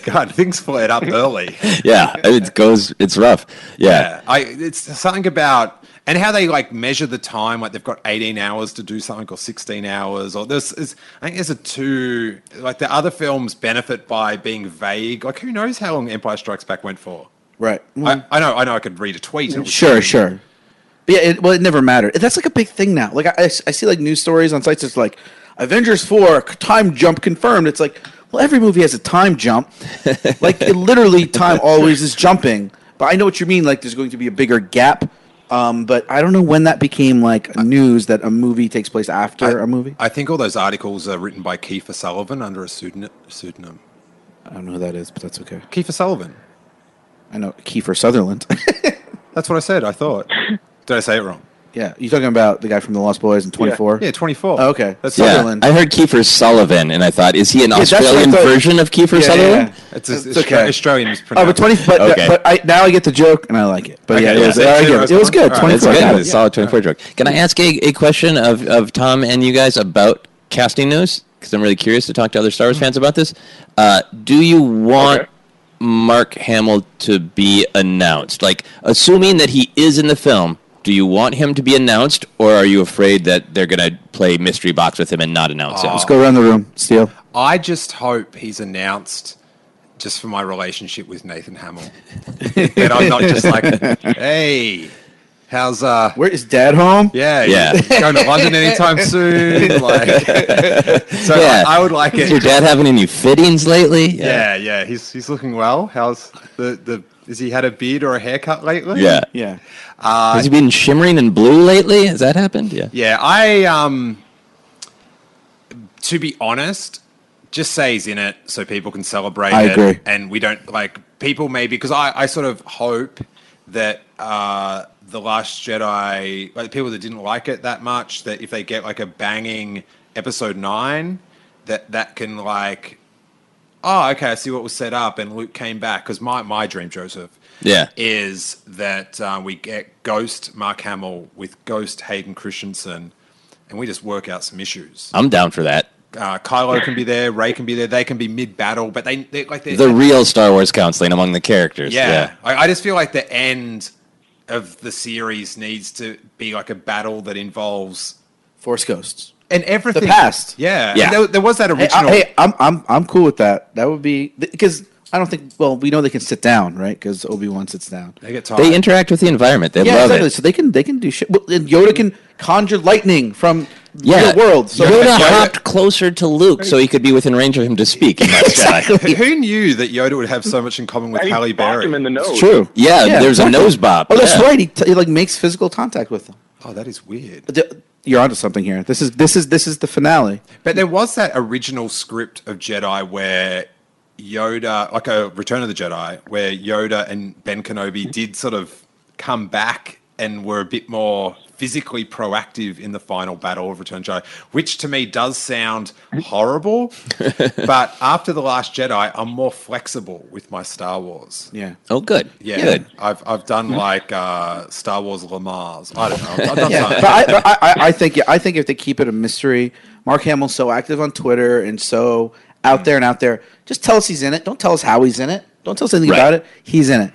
be. [LAUGHS] God, things flared up early. yeah, it goes. It's rough. Yeah. Yeah, I it's something about and how they like measure the time. Like they've got eighteen hours to do something, or sixteen hours, or there's. Is, I think there's a two. Like the other films benefit by being vague. Like who knows how long Empire Strikes Back went for? Right. I, I know. I know. I could read a tweet. Sure, sure. But yeah, it, well, it never mattered. That's like a big thing now. Like I, I I see like news stories on sites. It's like Avengers four time jump confirmed. It's like well, every movie has a time jump. like it literally, time [LAUGHS] always is jumping. But I know what you mean. Like there's going to be a bigger gap. Um, but I don't know when that became like news that a movie takes place after a movie. I think all those articles are written by Kiefer Sullivan under a pseudonym. pseudonym. I don't know who that is, but that's okay. Kiefer Sullivan. I know Kiefer Sutherland. [LAUGHS] That's what I said. I thought. Did I say it wrong? Yeah, you talking about the guy from The Lost Boys and Twenty Four? Yeah, twenty four. Oh, okay, That's Yeah, Sutherland. I heard Kiefer Sullivan, and I thought, is he an Yeah, that's what I Australian thought. version of Kiefer Yeah, yeah, Sutherland? yeah. It's, It's it's, okay. Australian Oh, but mispronunciation. twenty. But, Okay. but I now I get the joke and I like it. But yeah, Okay, it was, yeah. I Yeah, get that's it. It was good. All right. Twenty That's four. good. Yeah. It's a solid 24 joke. Can I ask a, a question of, of Tom and you guys about casting news? Because I'm really curious to talk to other Star Wars fans about this. Uh, do you want Okay. Mark Hamill to be announced? Like, assuming that he is in the film, do you want him to be announced, or are you afraid that they're going to play mystery box with him and not announce him? Let's go around the room. Steele. I just hope he's announced just for my relationship with Nathan Hamill. [LAUGHS] that I'm not just like, hey, how's uh Where is Dad home? yeah, Yeah. you [LAUGHS] going to London anytime [LAUGHS] soon? Like So Yeah. I, I would like Is it. your dad having any fittings lately? yeah, yeah, he's he's looking well. How's the the has he had a beard or a haircut lately? Yeah. Yeah. Has he been shimmering in blue lately? Has that happened? Yeah. Yeah, I um to be honest, just say he's in it so people can celebrate I it. agree. And we don't like people maybe because I, I sort of hope that uh the last Jedi like people that didn't like it that much, that if they get like a banging episode nine, that that can like Oh, okay. I see what was set up, and Luke came back because my, my dream, Joseph, Yeah. is that uh, we get Ghost Mark Hamill with Ghost Hayden Christensen, and we just work out some issues. I'm down for that. Uh, Kylo can be there, Rey can be there. They can be mid battle, but they they like they The real Star Wars counseling among the characters. yeah. I, I just feel like the end of the series needs to be like a battle that involves Force Ghosts. And everything. The past. yeah, Yeah. There, there was that Hey, original. I, hey, I'm I'm I'm cool with that. That would be because I don't think. Well, we know they can sit down, right? Because Obi Wan sits down. they get tired. They interact with the environment. They yeah, love exactly. it. So they can they can do shit. Well, and Yoda can conjure lightning from Yeah. real world. So Yoda Yoda- hopped closer to Luke so he could be within range of him to speak. in Last [LAUGHS] Jedi. Who- Who knew that Yoda would have so much in common with He Halle Berry? him in the nose. it's true. Yeah, there's a nose bop. Oh, that's Yeah. right. He, t- he like makes physical contact with them. Oh, that is weird. D- You're onto something here. This is this is this is the finale. But there was that original script of Jedi where Yoda, like a Return of the Jedi, where Yoda and Ben Kenobi did sort of come back and were a bit more physically proactive in the final battle of Return of Jedi, which to me does sound horrible. [LAUGHS] but after The Last Jedi, I'm more flexible with my Star Wars. Yeah. Oh, good. Yeah, Good. I've I've done like uh, Star Wars Le Mans. I don't know. I've, I've done Yeah, something. but I, but I, I, I think yeah, I think if they keep it a mystery, Mark Hamill's so active on Twitter and so out there and out there. Just tell us he's in it. Don't tell us how he's in it. Don't tell us anything Right. about it. He's in it.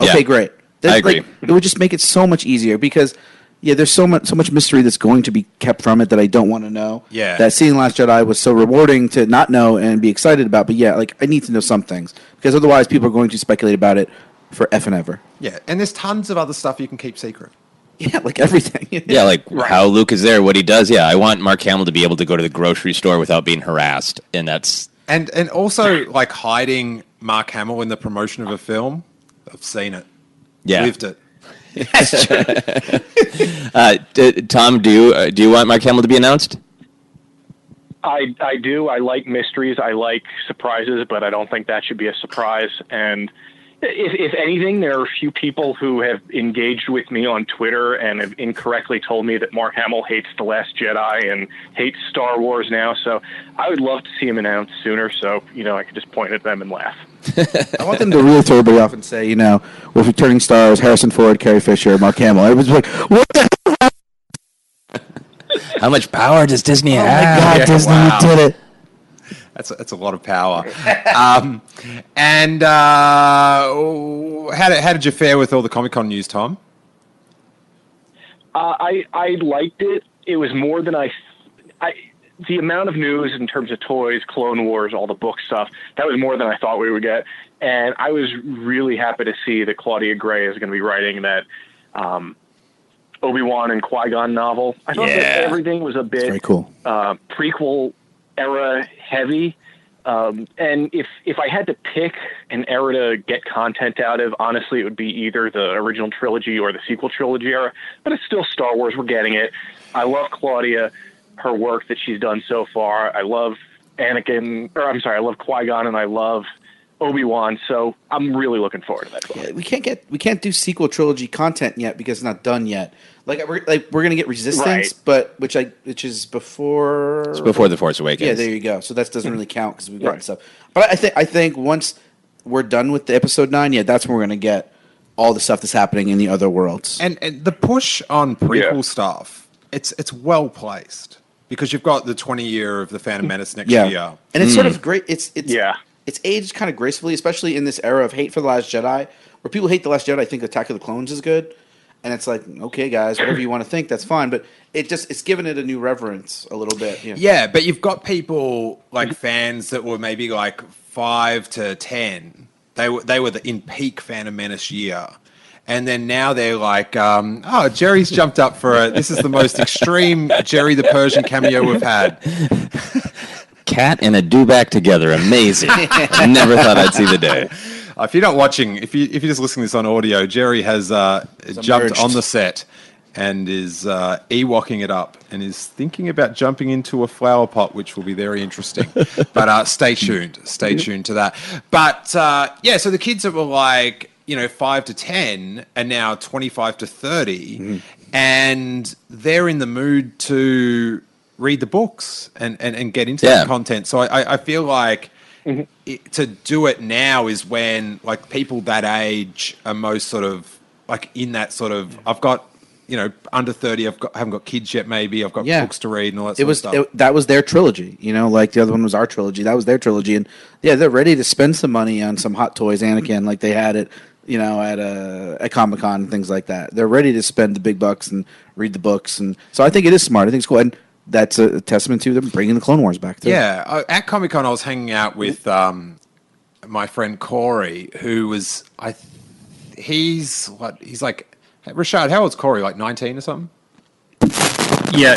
Okay, Yeah. great. I agree. Like, it would just make it so much easier because yeah, there's so much so much mystery that's going to be kept from it that I don't want to know. Yeah. That seeing Last Jedi was so rewarding to not know and be excited about. But yeah, like I need to know some things because otherwise people are going to speculate about it for f and ever. Yeah, and there's tons of other stuff you can keep secret. [LAUGHS] Yeah, like everything. [LAUGHS] Yeah, like how Luke is there, what he does. Yeah, I want Mark Hamill to be able to go to the grocery store without being harassed, and that's And and also like hiding Mark Hamill in the promotion of a film. I've seen it. Yeah. Lived it. [LAUGHS] uh, d- Tom. Do you uh, do you want Mark Hamill to be announced? I I do. I like mysteries. I like surprises, but I don't think that should be a surprise. And if if anything, there are a few people who have engaged with me on Twitter and have incorrectly told me that Mark Hamill hates The Last Jedi and hates Star Wars now. So I would love to see him announced sooner, so you know I could just point at them and laugh. I want them to really throw everybody off and say, you know, with returning stars, Harrison Ford, Carrie Fisher, Mark Hamill. Everybody's like, what the hell? How much power does Disney Oh my have? God, Yeah, Disney, wow. you did it. That's a, that's a lot of power. um, and uh, how did how did you fare with all the Comic Con news, Tom? Uh, I I liked it. It was more than I, I the amount of news in terms of toys, Clone Wars, all the book stuff. That was more than I thought we would get, and I was really happy to see that Claudia Gray is going to be writing that um, Obi Wan and Qui Gon novel. I thought that everything was a bit cool. uh, prequel era heavy. Um, and if if I had to pick an era to get content out of, honestly, it would be either the original trilogy or the sequel trilogy era. But it's still Star Wars. We're getting it. I love Claudia, her work that she's done so far. I love Anakin, or I'm sorry, I love Qui Gon, and I love Obi Wan. So I'm really looking forward to that book. Yeah, we can't get we can't do sequel trilogy content yet because it's not done yet. Like we're like we're gonna get Resistance, Right. but which I which is before It's before The Force Awakens. Yeah, there you go. So that doesn't really count because we've got stuff. But I think I think once we're done with the episode nine, yeah, that's when we're gonna get all the stuff that's happening in the other worlds. And, and the push on prequel stuff, it's it's well placed because you've got the 20 year of the Phantom mm. Menace next yeah, year. and it's sort of mm. great. It's it's Yeah. it's aged kind of gracefully, especially in this era of hate for the Last Jedi, where people hate the Last Jedi. I think Attack of the Clones is good, and it's like, okay, guys, whatever you want to think, that's fine. But it just it's given it a new reverence a little bit. Yeah, Yeah, but you've got people like fans that were maybe like five to ten. They were they were the, in peak Phantom Menace year, and then now they're like, um, oh, Jerry's jumped up for it. This is the most extreme Jerry the Persian cameo we've had. Cat and a dewback together, amazing. I [LAUGHS] never thought I'd see the day. If you're not watching, if you if you're just listening to this on audio, Jerry has uh, jumped on the set and is uh, Ewoking it up and is thinking about jumping into a flower pot, which will be very interesting. but uh, stay tuned, stay tuned to that. But uh, yeah, so the kids that were like you know five to ten are now twenty five to 30 mm-hmm. and they're in the mood to read the books and and, and get into Yeah. that content. So I, I- feel like mm-hmm. it, to do it now is when like people that age are most sort of like in that sort of I've got you know under 30 I've got I haven't got kids yet maybe I've got Yeah. books to read and all that it was it, that was their trilogy. You know, like the other one was our trilogy. That was their trilogy, and yeah, they're ready to spend some money on some Hot Toys Anakin, like they had it. You know, at uh, at Comic Con and things like that. They're ready to spend the big bucks and read the books, and so I think it is smart. I think it's cool, and that's a testament to them bringing the Clone Wars back. Too. Yeah, at Comic Con, I was hanging out with um, my friend Corey, who was I. th- He's what? He's like Rashad. How old's Corey? Like nineteen or something? Yeah,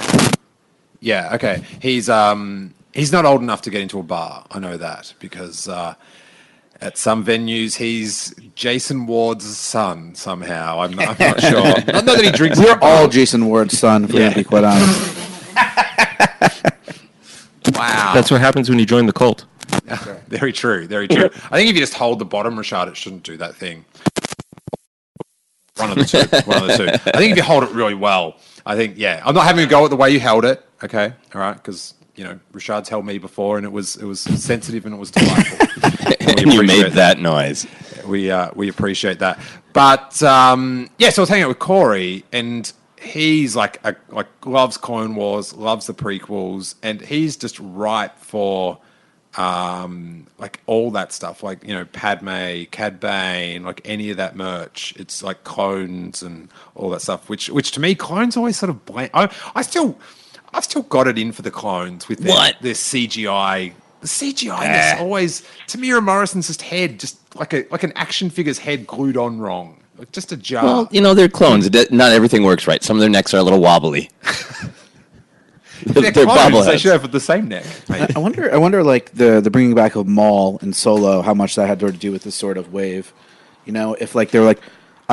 Yeah. Okay. He's um he's not old enough to get into a bar. I know that because uh, at some venues he's Jason Ward's son somehow. I'm, I'm not sure. [LAUGHS] not that he drinks. we're all Jason Ward's son. If we're Yeah. gonna be quite honest. [LAUGHS] wow. that's what happens when you join the cult. [LAUGHS] very true. Very true. I think if you just hold the bottom, Rashad, it shouldn't do that thing. One of the two. One of the two. I think if you hold it really well, I think yeah. I'm not having a go at the way you held it. Okay, all right, because you know Rashad's held me before, and it was it was sensitive and it was delightful. [LAUGHS] And you made that noise. we uh, we appreciate that. But um, yeah, so I was hanging out with Corey, and he's like a, like loves Clone Wars, loves the prequels, and he's just ripe for um, like all that stuff, like you know Padme, Cad Bane, like any of that merch. It's like clones and all that stuff. Which which to me, clones always sort of bland. I I still. I've still got it in for the clones with their, What? their CGI. The CGI is always Temuera Morrison's just head, just like a like an action figure's head glued on wrong. Like just a jar. Well, you know, they're clones. Not everything works right. Some of their necks are a little wobbly. [LAUGHS] they're, they're clones. They should have the same neck. I, I wonder. I wonder, like the the bringing back of Maul and Solo, how much that had to do with this sort of wave. You know, if like they're like,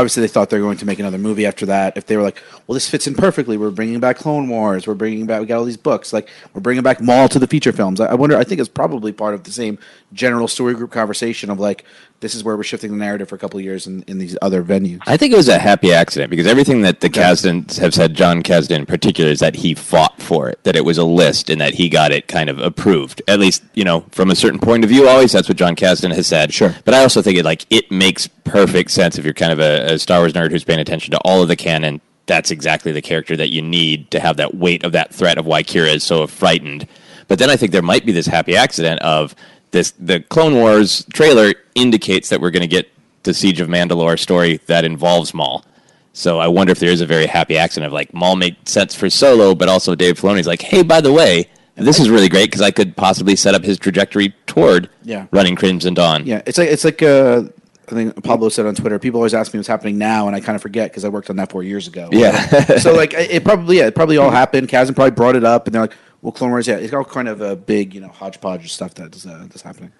obviously they thought they were going to make another movie after that. If they were like, well, this fits in perfectly. We're bringing back Clone Wars. We're bringing back. We got all these books. Like we're bringing back Maul to the feature films. I, I wonder. I think it's probably part of the same general story group conversation of like, this is where we're shifting the narrative for a couple of years in, in these other venues. I think it was a happy accident because everything that the Kasdans have said, Jon Kasdan in particular, is that he fought for it, that it was a list, and that he got it kind of approved. At least, you know, from a certain point of view, always that's what Jon Kasdan has said. Sure. But I also think it like it makes perfect sense if you're kind of a, a Star Wars nerd who's paying attention to all of the canon. That's exactly the character that you need to have that weight of that threat of why Qi'ra is so frightened. But then I think there might be this happy accident of this the Clone Wars trailer indicates that we're going to get the Siege of Mandalore story that involves Maul. So I wonder if there is a very happy accident of like Maul made sense for Solo, but also Dave Filoni's like, hey, by the way, this is really great because I could possibly set up his trajectory toward Yeah. running Crimson Dawn. Yeah, it's like it's like uh, I think Pablo said on Twitter. People always ask me what's happening now, and I kind of forget because I worked on that four years ago. Yeah. so like it probably yeah, it probably all happened. Kasdan probably brought it up, and they're like, "Well, Clone Wars, yeah, it's all kind of a big you know hodgepodge of stuff that's uh, that's happening."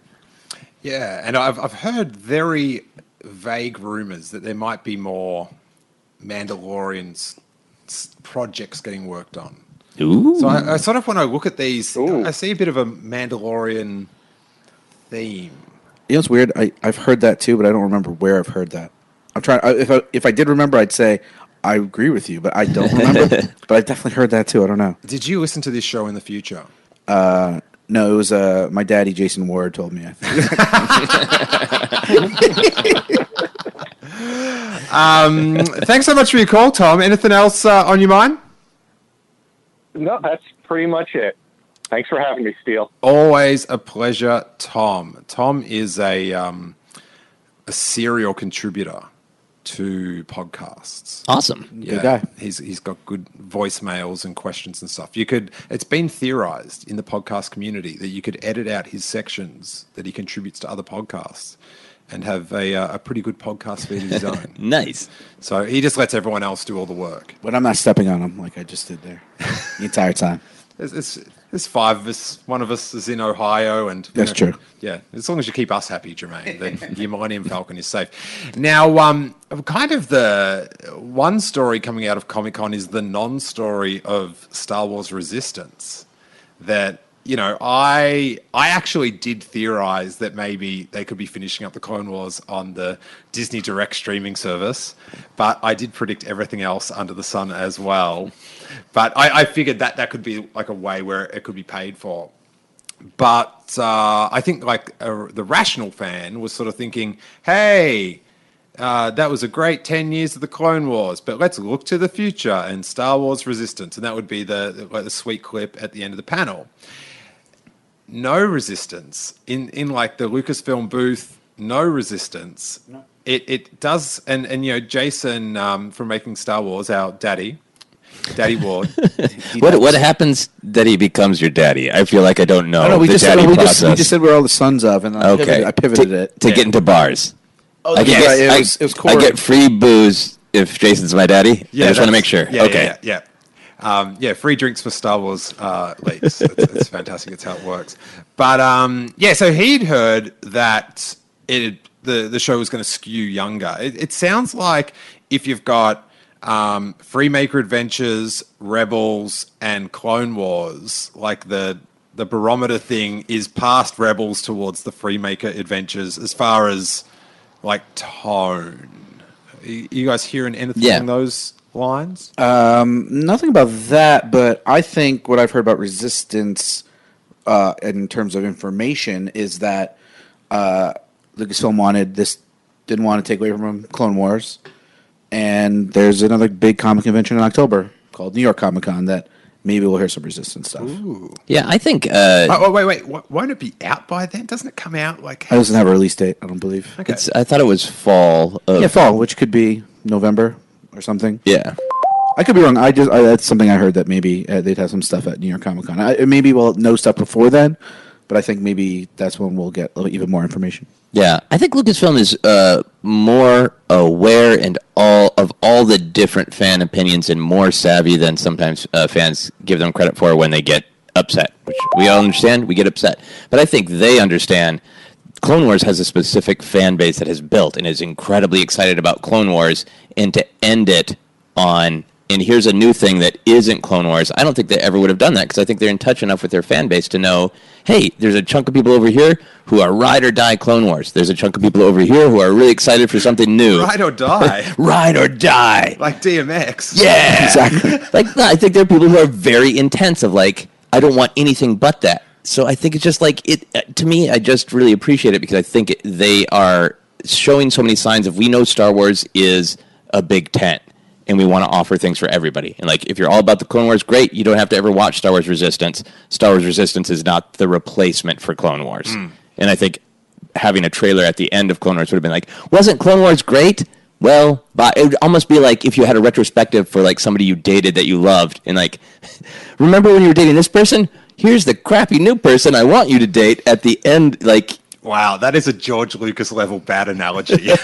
Yeah, and I've I've heard very vague rumors that there might be more Mandalorian s- s- projects getting worked on. Ooh. So I, I sort of when I look at these, I see a bit of a Mandalorian theme. You know, it's weird. I I've heard that too, but I don't remember where I've heard that. I'm trying. If I if I did remember, I'd say I agree with you, but I don't remember. [LAUGHS] but I definitely heard that too. I don't know. Did you listen to this show in the future? Uh, no, it was uh, my daddy, Jason Ward, told me. I. [LAUGHS] Um, thanks so much for your call, Tom. Anything else uh, on your mind? No, that's pretty much it. Thanks for having me, Steele. Always a pleasure, Tom. Tom is a um, a serial contributor to podcasts. Awesome. Yeah, guy. He's he's got good voicemails and questions and stuff. You could. It's been theorized in the podcast community that you could edit out his sections that he contributes to other podcasts, and have a uh, a pretty good podcast feed of his [LAUGHS] own. Nice. So he just lets everyone else do all the work. but I'm not stepping on him like I just did there the entire time. There's, there's, there's five of us. One of us is in Ohio, and That's true. Yeah, as long as you keep us happy, Germain, then [LAUGHS] your Millennium Falcon is safe. Now, um, kind of the one story coming out of Comic Con is the non-story of Star Wars Resistance. That you know, I I actually did theorize that maybe they could be finishing up the Clone Wars on the Disney Direct streaming service, but I did predict everything else under the sun as well. But I, I figured that that could be like a way where it could be paid for. But uh, I think like uh, the rational fan was sort of thinking, hey, uh, that was a great 10 years of the Clone Wars, but let's look to the future and Star Wars Resistance. And that would be the, like the sweet clip at the end of the panel. No resistance in, in like the Lucasfilm booth, no resistance. It, it does, and, and you know, Jason um, from Making Star Wars, our daddy, Daddy Ward. [LAUGHS] What does- what happens that he becomes your daddy? I feel like I don't know. No, we just, said, we, just, we just said we're all the sons of, and I okay. pivoted, I pivoted to, it. to get into bars. Oh, I, that's right, get, it was- I, it was I get free booze if Jason's my daddy. I just want to make sure. Yeah, okay. yeah, yeah. Yeah. Um, yeah, free drinks for Star Wars uh, leaks. it's, it's [LAUGHS] fantastic. It's how it works. But um, yeah, so he'd heard that it the the show was going to skew younger. It, it sounds like if you've got um, Freemaker Adventures, Rebels, and Clone Wars, like the the barometer thing is past Rebels towards the Freemaker Adventures as far as like tone. You guys hearing anything Yeah. along those lines? Um, nothing about that, but I think what I've heard about resistance uh, in terms of information is that uh, Lucasfilm wanted this, didn't want to take away from Clone Wars, and there's another big comic convention in October called New York Comic Con that maybe we'll hear some resistance stuff. Yeah, I think. Uh, oh, oh, wait, wait. w- Won't it be out by then? Doesn't it come out like? It doesn't have a release date, I don't believe. It's, I thought it was fall. Of, yeah, fall, which could be November or something. Yeah. I could be wrong. I just I, that's something I heard that maybe uh, they'd have some stuff at New York Comic Con. Maybe we'll know stuff before then, but I think maybe that's when we'll get even more information. Yeah, I think Lucasfilm is uh, more aware and all of all the different fan opinions and more savvy than sometimes uh, fans give them credit for when they get upset. Which we all understand, we get upset, but I think they understand. Clone Wars has a specific fan base that has built and is incredibly excited about Clone Wars, and to end it on and here's a new thing that isn't Clone Wars. I don't think they ever would have done that because I think they're in touch enough with their fan base to know, hey, there's a chunk of people over here who are ride or die Clone Wars. There's a chunk of people over here who are really excited for something new. [LAUGHS] Ride or die. [LAUGHS] ride or die. Like DMX. Yeah, [LAUGHS] Exactly. like no, I think there are people who are very intense of like, I don't want anything but that. So I think it's just like it. uh, To me, I just really appreciate it because I think it, they are showing so many signs of we know Star Wars is a big tent. And we want to offer things for everybody. And like, if you're all about the Clone Wars, great. You don't have to ever watch Star Wars Resistance. Star Wars Resistance is not the replacement for Clone Wars. And I think having a trailer at the end of Clone Wars would have been like, wasn't Clone Wars great? Well, but it would almost be like if you had a retrospective for like somebody you dated that you loved, and like, [LAUGHS] remember when you were dating this person? Here's the crappy new person I want you to date. At the end, like, Wow, that is a George Lucas level bad analogy. [LAUGHS]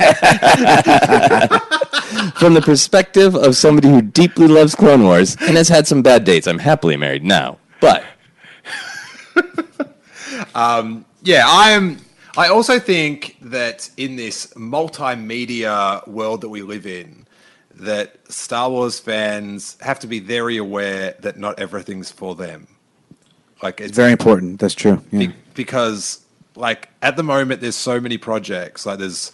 from the perspective of somebody who deeply loves Clone Wars and has had some bad dates. I'm happily married now, but [LAUGHS] um, yeah, I am. I also think that in this multimedia world that we live in, that Star Wars fans have to be very aware that not everything's for them. Like it's It's very important. That's true. Yeah. be- because like at the moment there's so many projects like there's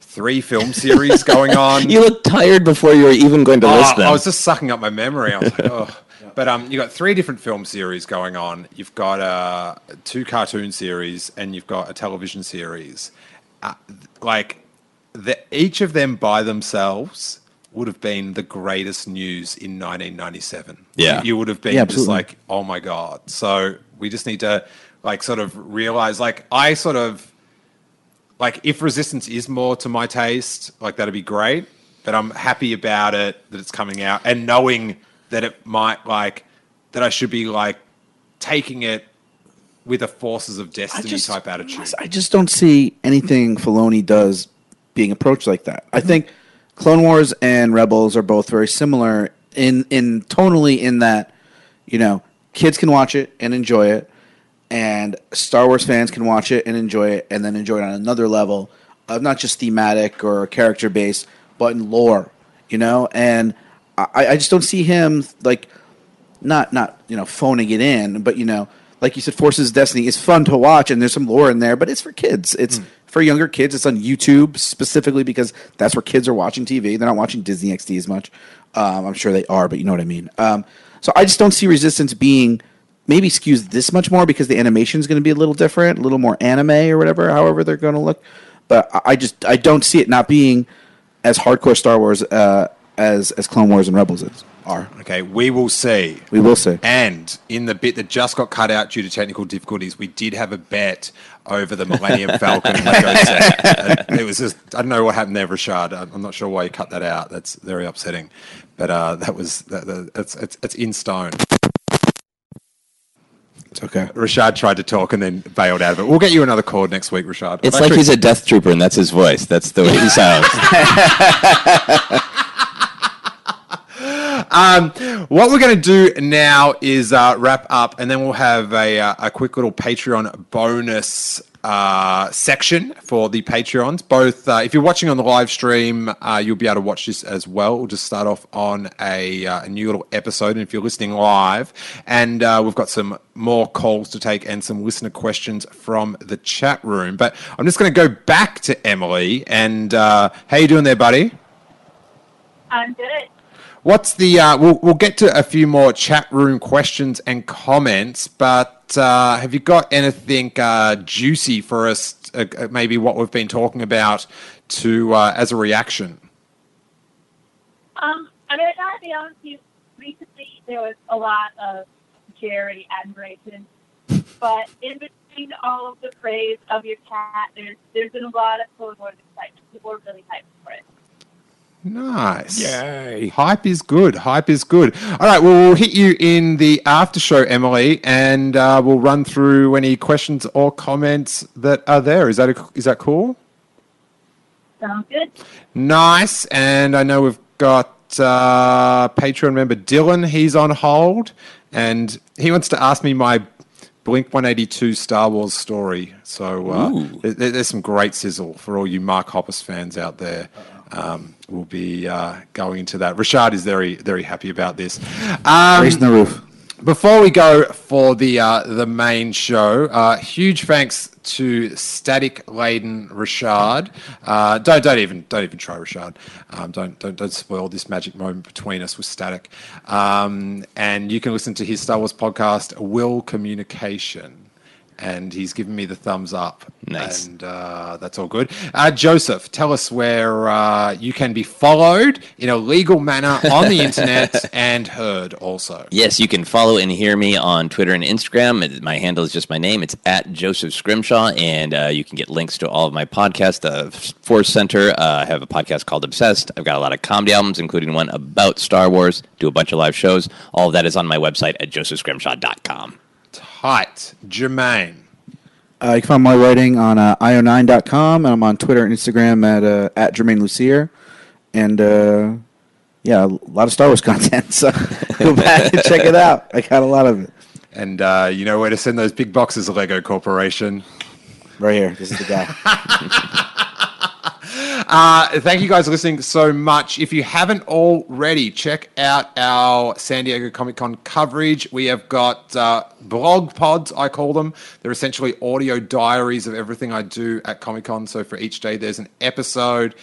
three film [LAUGHS] series going on you look tired before you were even going to Oh, list them. I was just sucking up my memory. I was like, [LAUGHS] oh. But um, you got three different film series going on. You've got uh, two cartoon series, and you've got a television series. Uh, like, the, each of them by themselves would have been the greatest news in 1997. Yeah. you, you would have been Yeah, just like, oh my god. So we just need to like sort of realize. Like, I sort of like if resistance is more to my taste like that'd be great but i'm happy about it that it's coming out and knowing that it might like that i should be like taking it with a forces of destiny just- type attitude I just don't see anything Filoni does being approached like that. I think Clone Wars and Rebels are both very similar in in tonally in that you know kids can watch it and enjoy it, and Star Wars fans can watch it and enjoy it, and then enjoy it on another level of not just thematic or character based, but in lore. You know, and I, I just don't see him like not not you know phoning it in, but you know, like you said, Forces of Destiny is fun to watch, and there's some lore in there, but it's for kids. It's hmm. For younger kids. It's on YouTube specifically because that's where kids are watching TV. They're not watching Disney XD as much. Um, I'm sure they are, but you know what I mean. Um, so I just don't see Resistance being maybe skews this much more because the animation is going to be a little different, a little more anime or whatever, however they're going to look. But I- just I don't see it not being as hardcore Star Wars uh, as as Clone Wars and Rebels is are. okay we will see We will see. and in the bit that just got cut out due to technical difficulties, we did have a bet over the Millennium Falcon Lego set. [LAUGHS] And it was just, I don't know what happened there, Rashad. I'm I'm not sure why you cut that out. That's very upsetting. But uh, that was, that, that, it's, it's, it's in stone. It's okay. Rashad tried to talk and then bailed out of it. We'll get you another cord next week, Rashad. it's I've like actually- he's a death trooper, and that's his voice. That's the way he sounds. [LAUGHS] Um, what we're going to do now is uh, wrap up, and then we'll have a, uh, a quick little Patreon bonus uh, section for the Patreons. Both, uh, if you're watching on the live stream, uh, you'll be able to watch this as well. We'll just start off on a, a new little episode, and if you're listening live, and we've got some more calls to take and some listener questions from the chat room. But I'm just going to go back to Emily, and how you doing there, buddy? I'm good. What's the? Uh, we'll we'll get to a few more chat room questions and comments, but uh, have you got anything uh, juicy for us? Uh, uh, maybe what we've been talking about to uh, as a reaction. Um, I mean, I gotta be honest with you. Recently, there was a lot of Jerry admiration, but in between all of the praise of your cat, there's there's been a lot of Clone Wars excitement. People are really hyped for it. Nice. Yay. Hype is good. Hype is good. All right. Well, we'll hit you in the after show, Emily, and uh, we'll run through any questions or comments that are there. Is that a, is that cool? Sounds good. Nice. And I know we've got uh, Patreon member Dylan. He's on hold, and he wants to ask me my Blink 182 Star Wars story. So uh, there, there's some great sizzle for all you Mark Hoppus fans out there. Um, we'll be uh, going into that. Rashad is very, very happy about this. Um, Raising the roof. Before we go for the uh, the main show, uh, huge thanks to Static Laden Rashad. Uh, don't don't even don't even try Rashad. Um, don't don't don't spoil this magic moment between us with Static. Um, and you can listen to his Star Wars podcast, Will Communication. And he's given me the thumbs up. Nice. And uh, that's all good. Uh, Joseph, tell us where uh, you can be followed in a legal manner on the [LAUGHS] internet and heard also. Yes, you can follow and hear me on Twitter and Instagram. My handle is just my name. It's at Joseph Scrimshaw, and uh, you can get links to all of my podcasts. The Force Center, uh, I have a podcast called Obsessed. I've got a lot of comedy albums, including one about Star Wars. Do a bunch of live shows. All of that is on my website at josephscrimshaw.com. Tight. Germain. Uh, you can find my writing on uh, io9.com, and I'm on Twitter and Instagram at uh, at Germain Lussier, and uh, yeah, a lot of Star Wars [LAUGHS] content. So [LAUGHS] go back and check it out. I got a lot of it And uh, you know where to send those big boxes of Lego Corporation. right here. This is the guy. [LAUGHS] Uh, thank you guys for listening so much. If you haven't already, check out our San Diego Comic Con coverage. We have got uh, blog pods, I call them. They're essentially audio diaries of everything I do at Comic Con. So for each day, there's an episode.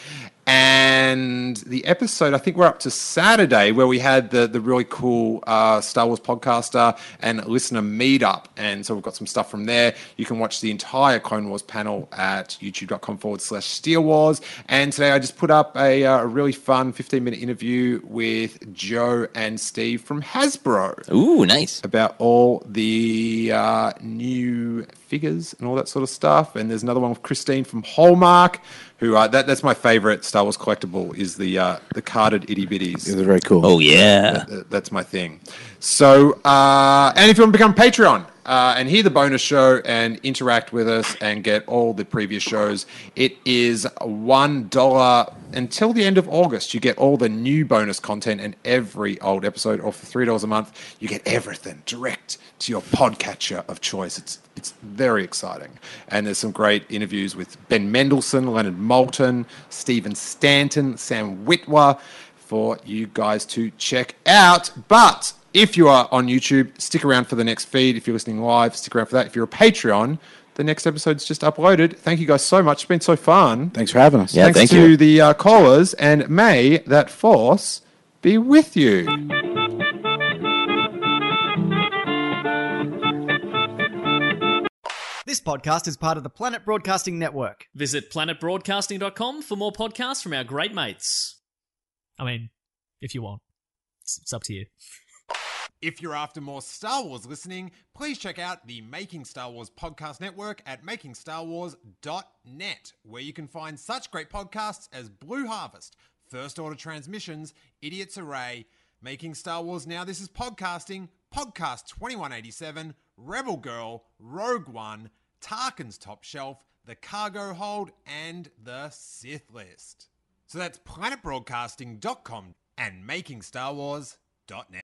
And the episode, I think we're up to Saturday, where we had the, the really cool uh, Star Wars podcaster and listener meetup. And so we've got some stuff from there. You can watch the entire Clone Wars panel at youtube.com forward slash Steele Wars. And today I just put up a, uh, a really fun 15 minute interview with Joe and Steve from Hasbro Ooh, nice. about all the uh, new figures and all that sort of stuff. And there's another one with Christine from Hallmark, who uh, that, that's my favorite Star Wars collectible is the uh, the carded itty bitties. It was very cool. Oh, yeah. That- that's my thing. So, uh, and if you want to become Patreon uh, and hear the bonus show and interact with us and get all the previous shows, it is one dollar until the end of August. You get all the new bonus content and every old episode, or for three dollars a month, you get everything direct to your podcatcher of choice. It's it's very exciting, and there's some great interviews with Ben Mendelsohn, Leonard Moulton, Stephen Stanton, Sam Witwer for you guys to check out. But if you are on YouTube, stick around for the next feed. If you're listening live, stick around for that. If you're a Patreon, the next episode's just uploaded. Thank you guys so much. It's been so fun. Thanks for having us. Yeah, Thanks thank to you. the uh, callers, and may that force be with you. This podcast is part of the Planet Broadcasting Network. Visit planetbroadcasting.com for more podcasts from our great mates. I mean, if you want, it's, it's up to you. If you're after more Star Wars listening, please check out the Making Star Wars podcast network at makingstarwars.net, where you can find such great podcasts as Blue Harvest, First Order Transmissions, Idiot's Array, Making Star Wars Now This is Podcasting, Podcast 2187, Rebel Girl, Rogue One, Tarkin's Top Shelf, The Cargo Hold, and The Sith List. So that's planetbroadcasting.com and makingstarwars.net.